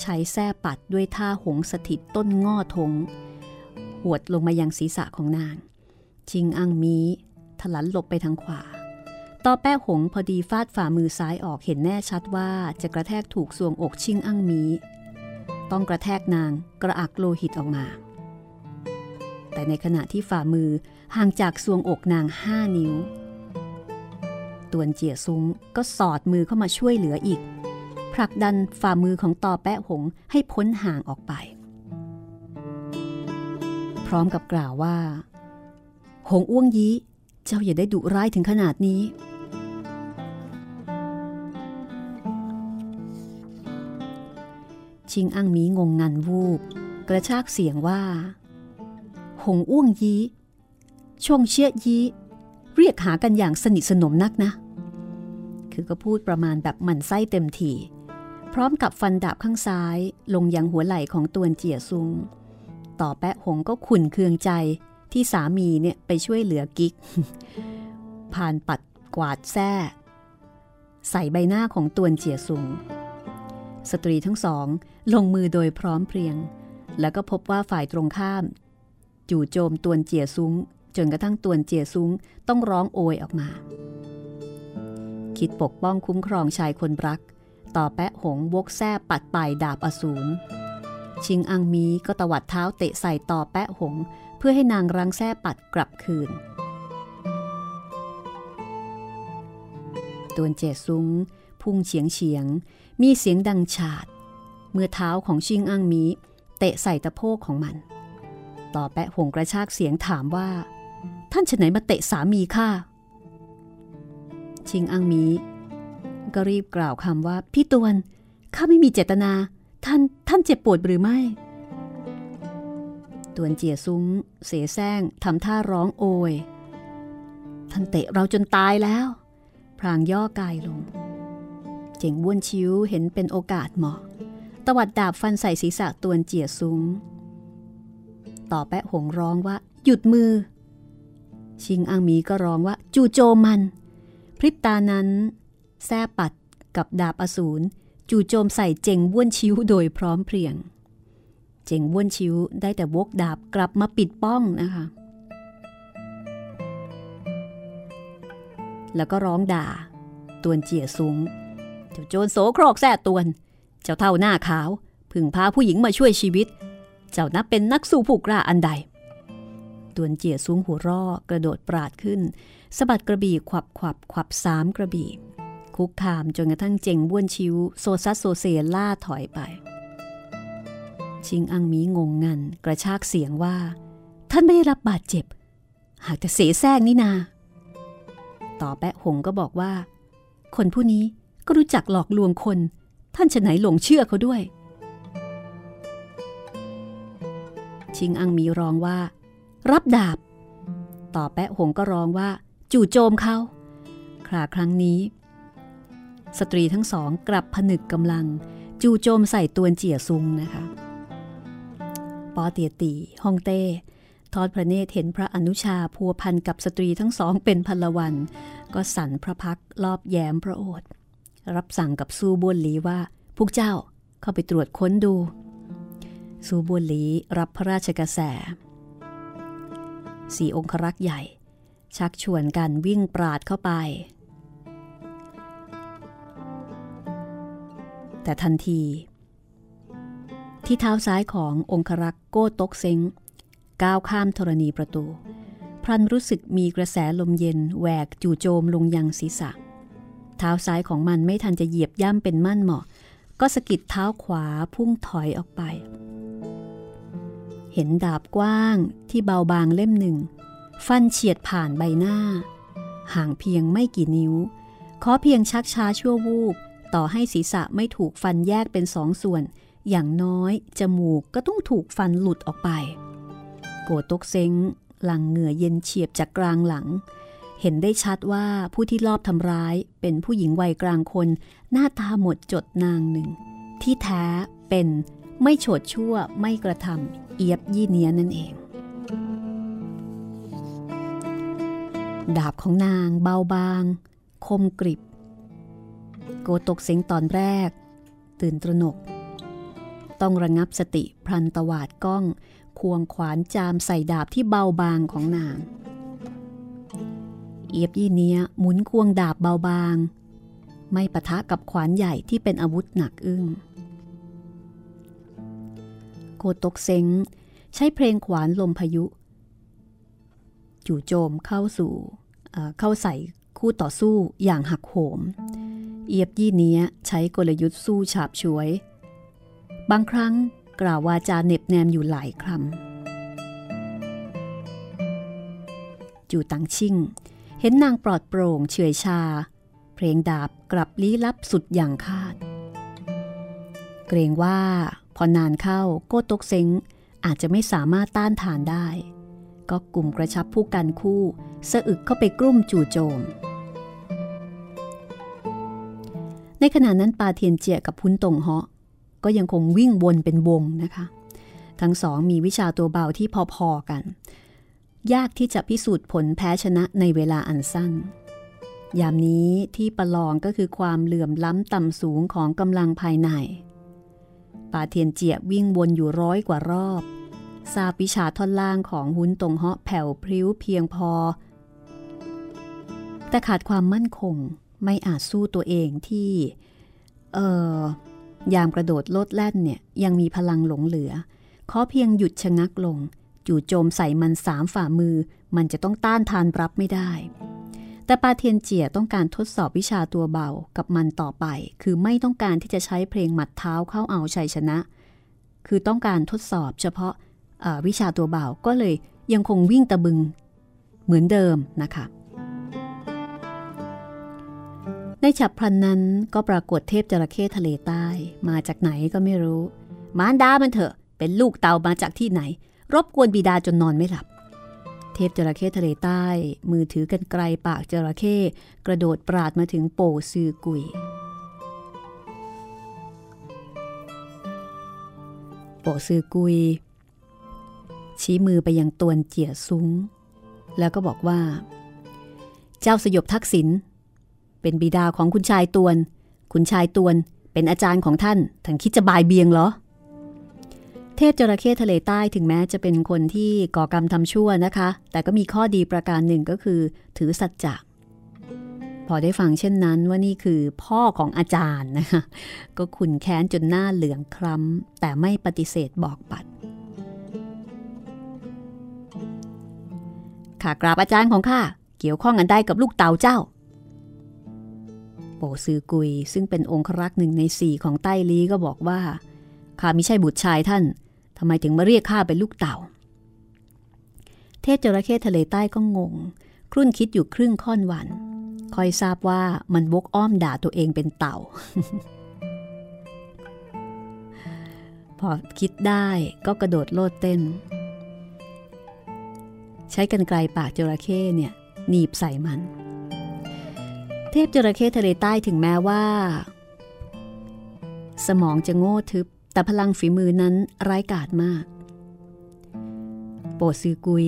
ใช้แส้ปัดด้วยท่าหงสถิตต้นง่อทง หวดลงมายังศีรษะของนาง ชิงอังมีถลันหลบไปทางขวา ต่อแป้หงพอดีฟาดฝ่ามือซ้ายออกเห็นแน่ชัดว่าจะกระแทกถูกสวงอกชิงอังมี ต้องกระแทกนางกระอักโลหิตออกมา แต่ในขณะที่ฝ่ามือห่างจากสวงอกนางห้านิ้ว ตวนเจียซุ้งก็สอดมือเข้ามาช่วยเหลืออีกผลักดันฝ่ามือของต่อแปะหงให้พ้นห่างออกไป ร้อมกับกล่าวว่า หงอ้วงยี้เจ้าอย่าได้ดุร้ายถึงขนาดนี้ ชิงอั้งมีงงงันวูบ กระชากเสียงว่า หงอ้วงยี้ชงเชียยี้เรียกหากันอย่างสนิทสนมนักนะ คือก็พูดประมาณแบบหมันไส้เต็มทีพร้อมกับฟันดาบข้างซ้ายลงยังหัวไหล่ของตวนเจียซุง ต่อแปะหงก็ขุนเคืองใจที่สามีเนี่ยไปช่วยเหลือกิ๊ก ผ่านปัดกวาดแส้ใส่ใบหน้าของตวนเจียซุง สตรีทั้งสอง ลงมือโดยพร้อมเพรียง แล้วก็พบว่าฝ่ายตรงข้าม จู่โจมตวนเจียซุงจนกระทั่งตวนเจียซุงต้องร้องโอยออกมา คิดปกป้องคุ้มครองชายคนรัก ต่อแปะหงวกแส้ปัดปลายดาบอสูร ชิงอังมีก็ตวัดเท้าเตะใส่ต่อแปะหง เพื่อให้นางรังแส้ปัดกลับคืน ตวนเจซุงพุ่งเฉียงเฉียง มีเสียงดังฉาด เมื่อเท้าของชิงอังมีเตะใส่ตะโพกของมัน ต่อแปะหงกระชากเสียงถามว่า ท่านฉไหนมาเตะสามีข้าชิงอังมีก็รีบกล่าวคำว่า พี่ตวนข้าไม่มีเจตนา ท่านท่านเจ็บปวดหรือไม่ ตวนเจียซุ้ง เสแสร้งทำท่าร้องโอย ท่านเตะเราจนตายแล้ว พรางย่อกายลง เจ๋งบ้วนชิวเห็นเป็นโอกาสเหมาะ ตวัดดาบฟันใส่ศีรษะตวนเจียซุ้ง ต่อแปะหงร้องว่า หยุดมือ ชิงอังมีก็ร้องว่า จูโจมมัน พริบตานั้น แซ่ปัดกับดาบอสูร จู่โจมใส่เจงบ้วนชิวโดยพร้อมเพรียง เจงบ้วนชิวได้แต่วกดาบกลับมาปิดป้องนะคะ แล้วก็ร้องด่า ตวนเจียสูงเจ้าโจรโสโครกแซ่ตวน เจ้าเท่าหน้าขาว พึ่งพาผู้หญิงมาช่วยชีวิต เจ้านับเป็นนักสู้ผู้กล้าอันใดตวนเจียสูงหัวร่อกระโดดปราดขึ้นสะบัดกระบี่ขวับขวับขวับสามกระบี่ คุกคามจนกระทั่งเจงบ้วนชิวโซซัสโซเซล่าถอยไป ชิงอังมีงงงันกระชากเสียงว่า ท่านไม่ได้รับบาดเจ็บ หากแต่เสแสร้งนี่นา ต่อแปะหงก็บอกว่า คนผู้นี้ก็รู้จักหลอกลวงคน ท่านจะไหนหลงเชื่อเขาด้วย ชิงอังมีร้องว่า รับดาบ ต่อแปะหงก็ร้องว่า จู่โจมเขาคราครั้งนี้ สตรีทั้งสองกลับผนึกกำลัง จู่โจมใส่ตัวเจียซุงนะคะปอเตียตีฮองเต้ทอดพระเนตรเห็นพระอนุชาพัวพันกับสตรีทั้งสองเป็นพลวัน ก็สั่นพระพักรอบแย้มพระโอษฐ์รับสั่งกับซูบวนหลีว่า พวกเจ้าเข้าไปตรวจค้นดู ซูบวนหลีรับพระราชกระแส สี่องครักษ์ใหญ่ ชักชวนกันวิ่งปราดเข้าไป แต่ทันที ที่เท้าซ้ายขององครักษ์โก้ตกเซ็งก้าวข้ามธรณีประตูพรันรู้สึกมีกระแสลมเย็นแหวกจู่โจมลงยังศีรษะ เท้าซ้ายของมันไม่ทันจะเหยียบย่ำเป็นมั่นเหมาะ ก็สะกิดเท้าขวาพุ่งถอยออกไป เห็นดาบกว้างที่เบาบางเล่มหนึ่ง ฟันเฉียดผ่านใบหน้า ห่างเพียงไม่กี่นิ้ว ขอเพียงชักช้าชั่ววูบ ต่อให้ศีรษะไม่ถูกฟันแยกเป็นสองส่วน อย่างน้อย จมูกก็ต้องถูกฟันหลุดออกไป โกตกเซ็งหลังเหงื่อเย็นเฉียบจากกลางหลัง เห็นได้ชัดว่าผู้ที่ลอบทำร้ายเป็นผู้หญิงวัยกลางคน หน้าตาหมดจดนางหนึ่ง ที่แท้เป็นไม่โฉดชั่วไม่กระทำเอียบยี่เนียนั่นเอง ดาบของนางเบาบาง คมกริบ โกตกเสียงตอนแรก ตื่นตระหนก ต้องระงับสติพลันตวาดก้อง ควงขวานจามใส่ดาบที่เบาบางของนาง เอียบยี่เนี้ยหมุนควงดาบเบาบาง ไม่ปะทะกับขวานใหญ่ที่เป็นอาวุธหนักอึ้งโกตกเซ็งใช้เพลงขวานลมพายุ จู่โจมเข้าสู่เข้าใส่คู่ต่อสู้อย่างหักโหม เอียบยี่เนี้ยใช้กลยุทธ์สู้ฉาบฉวย บางครั้งกล่าววาจาเน็บแนมอยู่หลายคำจู่ตังชิ่ง เห็นนางปลอดโปร่งเฉยชา เพลงดาบกลับลี้ลับสุดอย่างคาด เกรงว่าพอนานเข้าโก้ตกเซ็งอาจจะไม่สามารถต้านทานได้ ก็กลุ่มกระชับผู้กันคู่สะอึกเข้าไปกลุ่มจู่โจม ในขณะนั้นปาเทียนเจียกับพุนตงเหาะก็ยังคงวิ่งวนเป็นวงนะคะ ทั้งสองมีวิชาตัวเบาที่พอๆกัน ยากที่จะพิสูจน์ผลแพ้ชนะในเวลาอันสั้น ยามนี้ที่ประลองก็คือความเหลื่อมล้ำต่ำสูงของกำลังภายใน ปาเทียนเจียวิ่งวนอยู่ร้อยกว่ารอบ ทราบวิชาท่อนล่างของหุนตงเหาะแผ่วพริ้วเพียงพอ แต่ขาดความมั่นคง ไม่อาจสู้ตัวเองที่ เออยามกระโดดโลดแล่นเนี่ยยังมีพลังหลงเหลือ ขอเพียงหยุดชะงักลง จู่โจมใส่มันสามฝ่ามือ มันจะต้องต้านทานรับไม่ได้ แต่ปาเทียนเจียต้องการทดสอบวิชาตัวเบากับมันต่อไป คือไม่ต้องการที่จะใช้เพลงหมัดเท้าเข้าเอาชัยชนะ คือต้องการทดสอบเฉพาะวิชาตัวเบาก็เลยยังคงวิ่งตะบึงเหมือนเดิมนะคะ ในฉับพลันนั้นก็ปรากฏเทพจระเข้ทะเลใต้ มาจากไหนก็ไม่รู้ มารดามันเถอะ เป็นลูกเต่ามาจากที่ไหน รบกวนบิดาจนนอนไม่หลับ เทพจระเข้ทะเลใต้ มือถือกันไกลปากจระเข้กระโดดปราดมาถึงโปซือกุย โปซือกุย ชี้มือไปยังตวนเจียซุ้ง แล้วก็บอกว่า เจ้าสยบทักษิณ เป็นบิดาของคุณชายตวน คุณชายตวนเป็นอาจารย์ของท่านท่านคิดจะบายเบียงเหรอ เทพจระเข้ทะเลใต้ถึงแม้จะเป็นคนที่ก่อกรรมทำชั่วนะคะ แต่ก็มีข้อดีประการหนึ่งก็คือ ถือสัจจะพอได้ฟังเช่นนั้นว่านี่คือพ่อของอาจารย์นะคะก็ขุนแค้นจนหน้าเหลืองคล้ำ แต่ไม่ปฏิเสธบอกปัดข้ากราบอาจารย์ของข้าเกี่ยวข้องกันได้กับลูกเต่าเจ้า โปซือกุย ซึ่งเป็นองครักษ์หนึ่งในสี่ของใต้ลีก็บอกว่าข้าไม่ใช่บุตรชายท่านทำไมถึงมาเรียกข้าเป็นลูกเต่า เทพจระเข้ทะเลใต้ก็งง ครุ่นคิดอยู่ครึ่งค่อนวันคอยทราบว่ามันบกอ้อมด่าตัวเองเป็นเต่า พอคิดได้ก็กระโดดโลดเต้น ใช้กันไกลปากจระเข้เนี่ยหนีบใส่มัน เทพจระเข้ทะเลใต้ถึงแม้ว่า สมองจะโง่ทึบ แต่พลังฝีมือนั้นร้ายกาจมาก โปซือกุย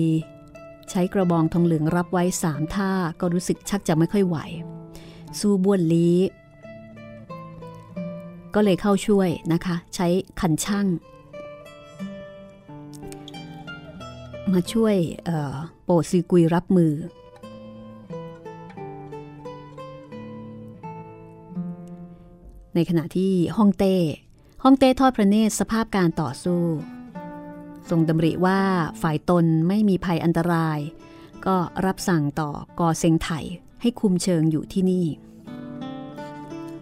ใช้กระบองทองเหลืองรับไว้สามท่าก็รู้สึกชักจะไม่ค่อยไหว สู้บ้วนลีก็เลยเข้าช่วยนะคะ ใช้ขันช่าง มาช่วยโปซือกุยรับมือ ในขณะที่ฮ่องเต้ฮ่องเต้ทอดพระเนตรสภาพการต่อสู้ ทรงดำริว่าฝ่ายตนไม่มีภัยอันตราย ก็รับสั่งต่อกอเซงไถให้คุมเชิงอยู่ที่นี่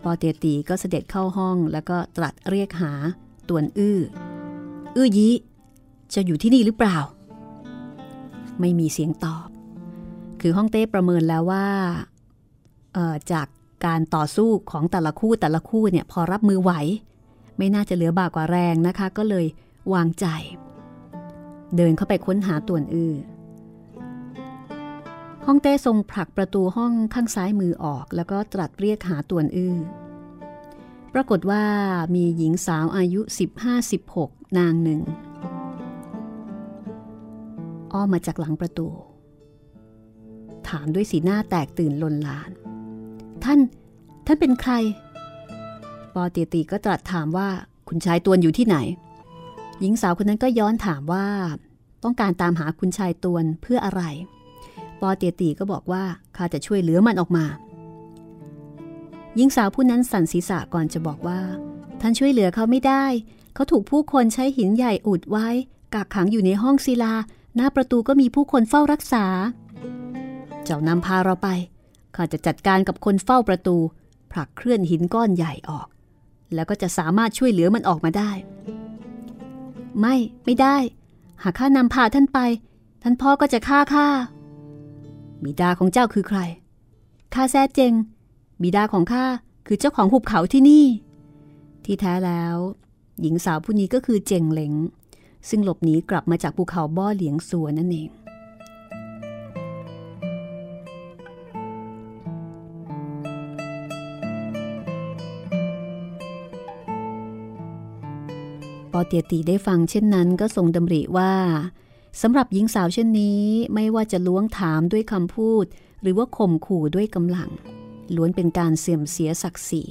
ปอเตียตีก็เสด็จเข้าห้องแล้วก็ตรัสเรียกหาตวนอื้อ อื้อยีจะอยู่ที่นี่หรือเปล่า ไม่มีเสียงตอบ คือฮ่องเต้ประเมินแล้วว่าจาก การต่อสู้ของแต่ละคู่แต่ละคู่เนี่ยพอรับมือไหว ไม่น่าจะเหลือบากว่าแรงนะคะ ก็เลยวางใจ เดินเข้าไปค้นหาต่วนอือฮ่องเต้ทรงผลักประตูห้องข้างซ้ายมือออก แล้วก็ตรัสเรียกหาต่วนอื้อปรากฏว่ามีหญิงสาวอายุ 15-16 นางหนึ่ง อ้อมมาจากหลังประตู ถามด้วยสีหน้าแตกตื่นลนลาน ท่าน ท่านเป็นใคร ปอเตียตีก็ตรัสถามว่าคุณชายตวนอยู่ที่ไหน หญิงสาวคนนั้นก็ย้อนถามว่า ต้องการตามหาคุณชายตวนเพื่ออะไร ปอเตียตีก็บอกว่าข้าจะช่วยเหลือมันออกมา หญิงสาวผู้นั้นสั่นศีรษะก่อนจะบอกว่า ท่านช่วยเหลือเขาไม่ได้ เขาถูกผู้คนใช้หินใหญ่อุดไว้ กักขังอยู่ในห้องศิลา หน้าประตูก็มีผู้คนเฝ้ารักษา เจ้านำพาเราไป ข้าจะจัดการกับคนเฝ้าประตู ผลักเคลื่อนหินก้อนใหญ่ออก แล้วก็จะสามารถช่วยเหลือมันออกมาได้ ไม่ไม่ได้ หากข้านำพาท่านไป ท่านพ่อก็จะฆ่าข้าบิดาของเจ้าคือใครข้าแซ่เจงบิดาของข้าคือเจ้าของหุบเขาที่นี่ ที่แท้แล้ว หญิงสาวผู้นี้ก็คือเจงเหลงซึ่งหลบหนีกลับมาจากภูเขาบ่อเหลียงสัวนั่นเอง ปอเตียตีได้ฟังเช่นนั้นก็ทรงดำริว่าสำหรับหญิงสาวเช่นนี้ไม่ว่าจะล้วงถามด้วยคำพูด หรือว่าข่มขู่ด้วยกำลัง ล้วนเป็นการเสื่อมเสียศักดิ์ศรี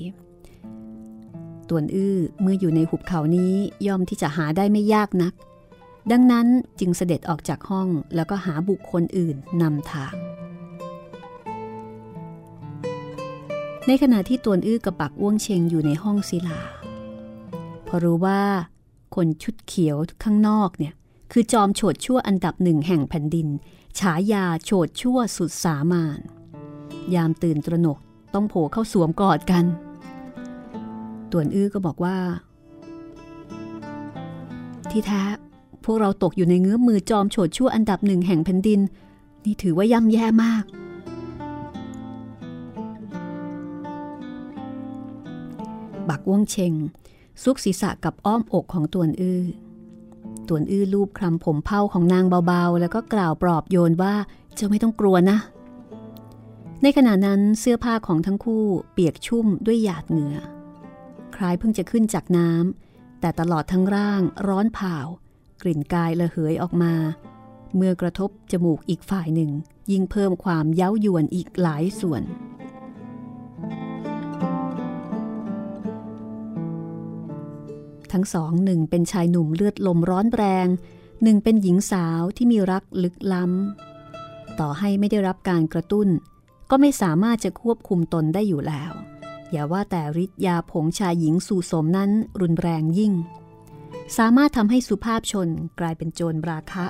ตวนอื้อเมื่ออยู่ในหุบเขานี้ย่อมที่จะหาได้ไม่ยากนัก ดังนั้นจึงเสด็จออกจากห้องแล้วก็หาบุคคลอื่นนำทาง ในขณะที่ตวนอื้อกับปักอ้วงเชงอยู่ในห้องศิลา พอรู้ว่า คนชุดเขียวข้างนอกเนี่ยคือจอมโฉดชั่วอันดับหนึ่งแห่งแผ่นดิน ฉายาโฉดชั่วสุดสามาน ยามตื่นตระหนกต้องโผล่เข้าสวมกอดกัน ต่วนอื้อก็บอกว่า ที่แท้พวกเราตกอยู่ในเงื้อมือจอมโฉดชั่วอันดับหนึ่งแห่งแผ่นดิน นี่ถือว่าย่ำแย่มาก บักว่งเชง ซุกศีรษะกับอ้อมอกของตวนอื้อตวนอื้อลูบคลำผมเผาของนางเบาๆ แล้วก็กล่าวปลอบโยนว่าเจ้าไม่ต้องกลัวนะ ในขณะนั้นเสื้อผ้าของทั้งคู่เปียกชุ่มด้วยหยาดเหงื่อ คล้ายเพิ่งจะขึ้นจากน้ำแต่ตลอดทั้งร่างร้อนเผากลิ่นกายระเหยออกมา เมื่อกระทบจมูกอีกฝ่ายหนึ่ง ยิ่งเพิ่มความเย้ายวนอีกหลายส่วน ทั้งสองหนึ่งเป็นชายหนุ่มเลือดลมร้อนแรง หนึ่งเป็นหญิงสาวที่มีรักลึกล้ำ ต่อให้ไม่ได้รับการกระตุ้น ก็ไม่สามารถจะควบคุมตนได้อยู่แล้ว อย่าว่าแต่ฤทธิ์ยาผงชายหญิงสู่สมนั้นรุนแรงยิ่ง สามารถทำให้สุภาพชนกลายเป็นโจรราคะ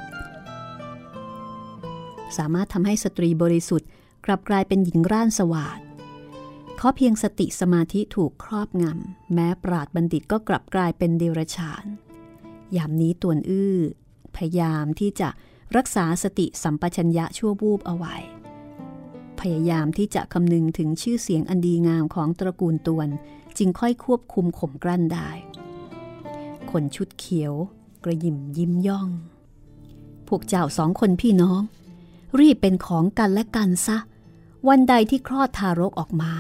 สามารถทำให้สตรีบริสุทธิ์กลับกลายเป็นหญิงร่านสวาด ขอเพียงสติสมาธิถูกครอบงำ แม้ปราดบัณฑิตก็กลับกลายเป็นเดรัจฉาน ยามนี้ตวนอื้อ พยายามที่จะรักษาสติสัมปชัญญะชั่ววูบเอาไว้ พยายามที่จะคำนึงถึงชื่อเสียงอันดีงามของตระกูลตวนจึงค่อยควบคุมข่มกลั้นได้ คนชุดเขียว กระยิมยิ้มย่อง พวกเจ้าสองคนพี่น้อง รีบเป็นของกันและกันซะ วันใดที่คลอดทารกออกมา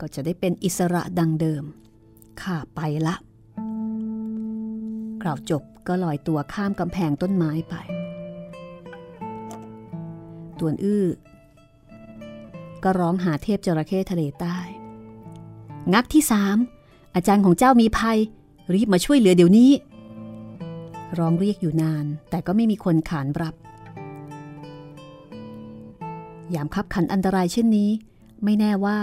ก็จะได้เป็นอิสระดังเดิม ข้าไปละกล่าวจบก็ลอยตัวข้ามกำแพงต้นไม้ไป ตวนอื้อ ก็ร้องหาเทพจระเข้ทะเลใต้ งักที่สามอาจารย์ของเจ้ามีภัย รีบมาช่วยเหลือเดี๋ยวนี้ ร้องเรียกอยู่นานแต่ก็ไม่มีคนขานรับ ยามคับขันอันตรายเช่นนี้ ไม่แน่ว่า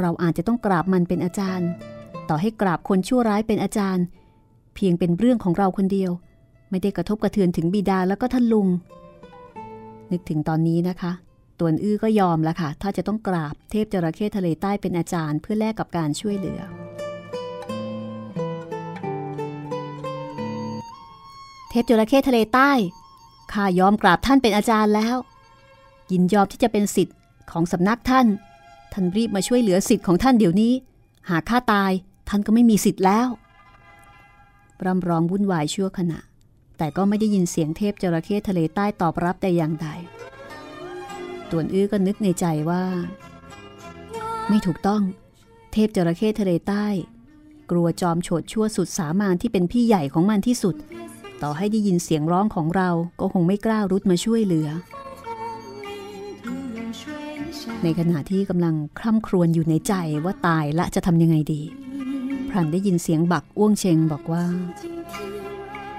เราอาจจะต้องกราบมันเป็นอาจารย์ ต่อให้กราบคนชั่วร้ายเป็นอาจารย์ เพียงเป็นเรื่องของเราคนเดียว ไม่ได้กระทบกระเทือนถึงบิดาแล้วก็ท่านลุง นึกถึงตอนนี้นะคะตัวอื้อก็ยอมแล้วค่ะ ถ้าจะต้องกราบเทพจระเข้ทะเลใต้เป็นอาจารย์ เพื่อแลกกับการช่วยเหลือ เทพจระเข้ทะเลใต้ข้ายอมกราบท่านเป็นอาจารย์แล้ว ยินยอมที่จะเป็นสิทธิ์ของสำนักท่าน ท่านรีบมาช่วยเหลือสิทธิ์ของท่านเดี๋ยวนี้ หากข้าตายท่านก็ไม่มีสิทธิ์แล้วร่ำร้องวุ่นวายชั่วขณะ แต่ก็ไม่ได้ยินเสียงเทพจระเข้ทะเลใต้ตอบรับแต่อย่างใดตวนอื้อก็นึกในใจว่า ไม่ถูกต้อง เทพจระเข้ทะเลใต้ กลัวจอมโฉดชั่วสุดสามานที่เป็นพี่ใหญ่ของมันที่สุด ต่อให้ได้ยินเสียงร้องของเราก็คงไม่กล้ารุดมาช่วยเหลือ ในขณะที่กำลังคร่ำครวญอยู่ในใจว่าตายละจะทำยังไงดีพรันได้ยินเสียงบักอ้วงเชงบอกว่า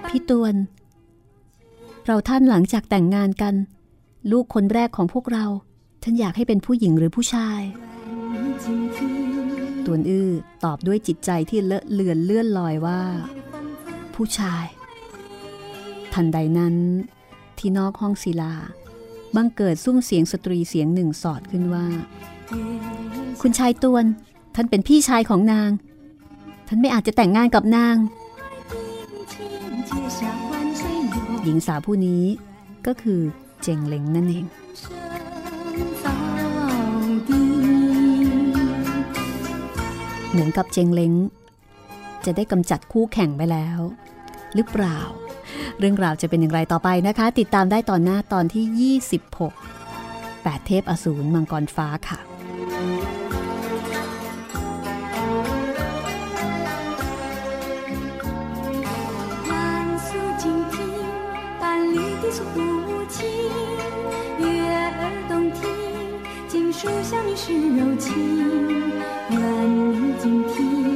พี่ตวน เราท่านหลังจากแต่งงานกัน ลูกคนแรกของพวกเรา ท่านอยากให้เป็นผู้หญิงหรือผู้ชายตวนอื้อตอบด้วยจิตใจที่เลอะเลือนเลื่อนลอยว่า ผู้ชาย ทันใดนั้นที่นอกห้องศิลา บังเกิดซุ้มเสียงสตรีเสียงหนึ่งสอดขึ้นว่า คุณชายตวน ท่านเป็นพี่ชายของนาง ท่านไม่อาจจะแต่งงานกับนาง หญิงสาวผู้นี้ก็คือเจงเลงนั่นเองเหมือนกับเจงเล้ง จะได้กำจัดคู่แข่งไปแล้ว หรือเปล่า เรื่องราวจะเป็นอย่างไรต่อไปนะคะ ติดตามได้ตอนหน้าตอนที่ 26 8 เทพอสูรมังกรฟ้าค่ะ树下你是柔情，愿你静听